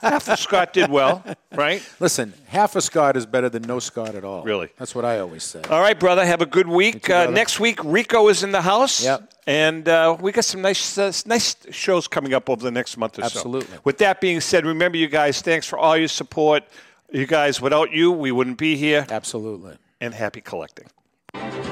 B: half of Scott did well, right?
C: Listen, half of Scott is better than no Scott at all.
B: Really?
C: That's what I always say.
B: All right, brother. Have a good week.
C: too,
B: uh, next week, Rico is in the house.
C: Yep.
B: And uh, we got some nice, uh, nice shows coming up over the next month or so.
C: Absolutely.
B: With that being said, remember, you guys, thanks for all your support. You guys, without you, we wouldn't be here.
C: Absolutely.
B: And happy collecting. Thank you.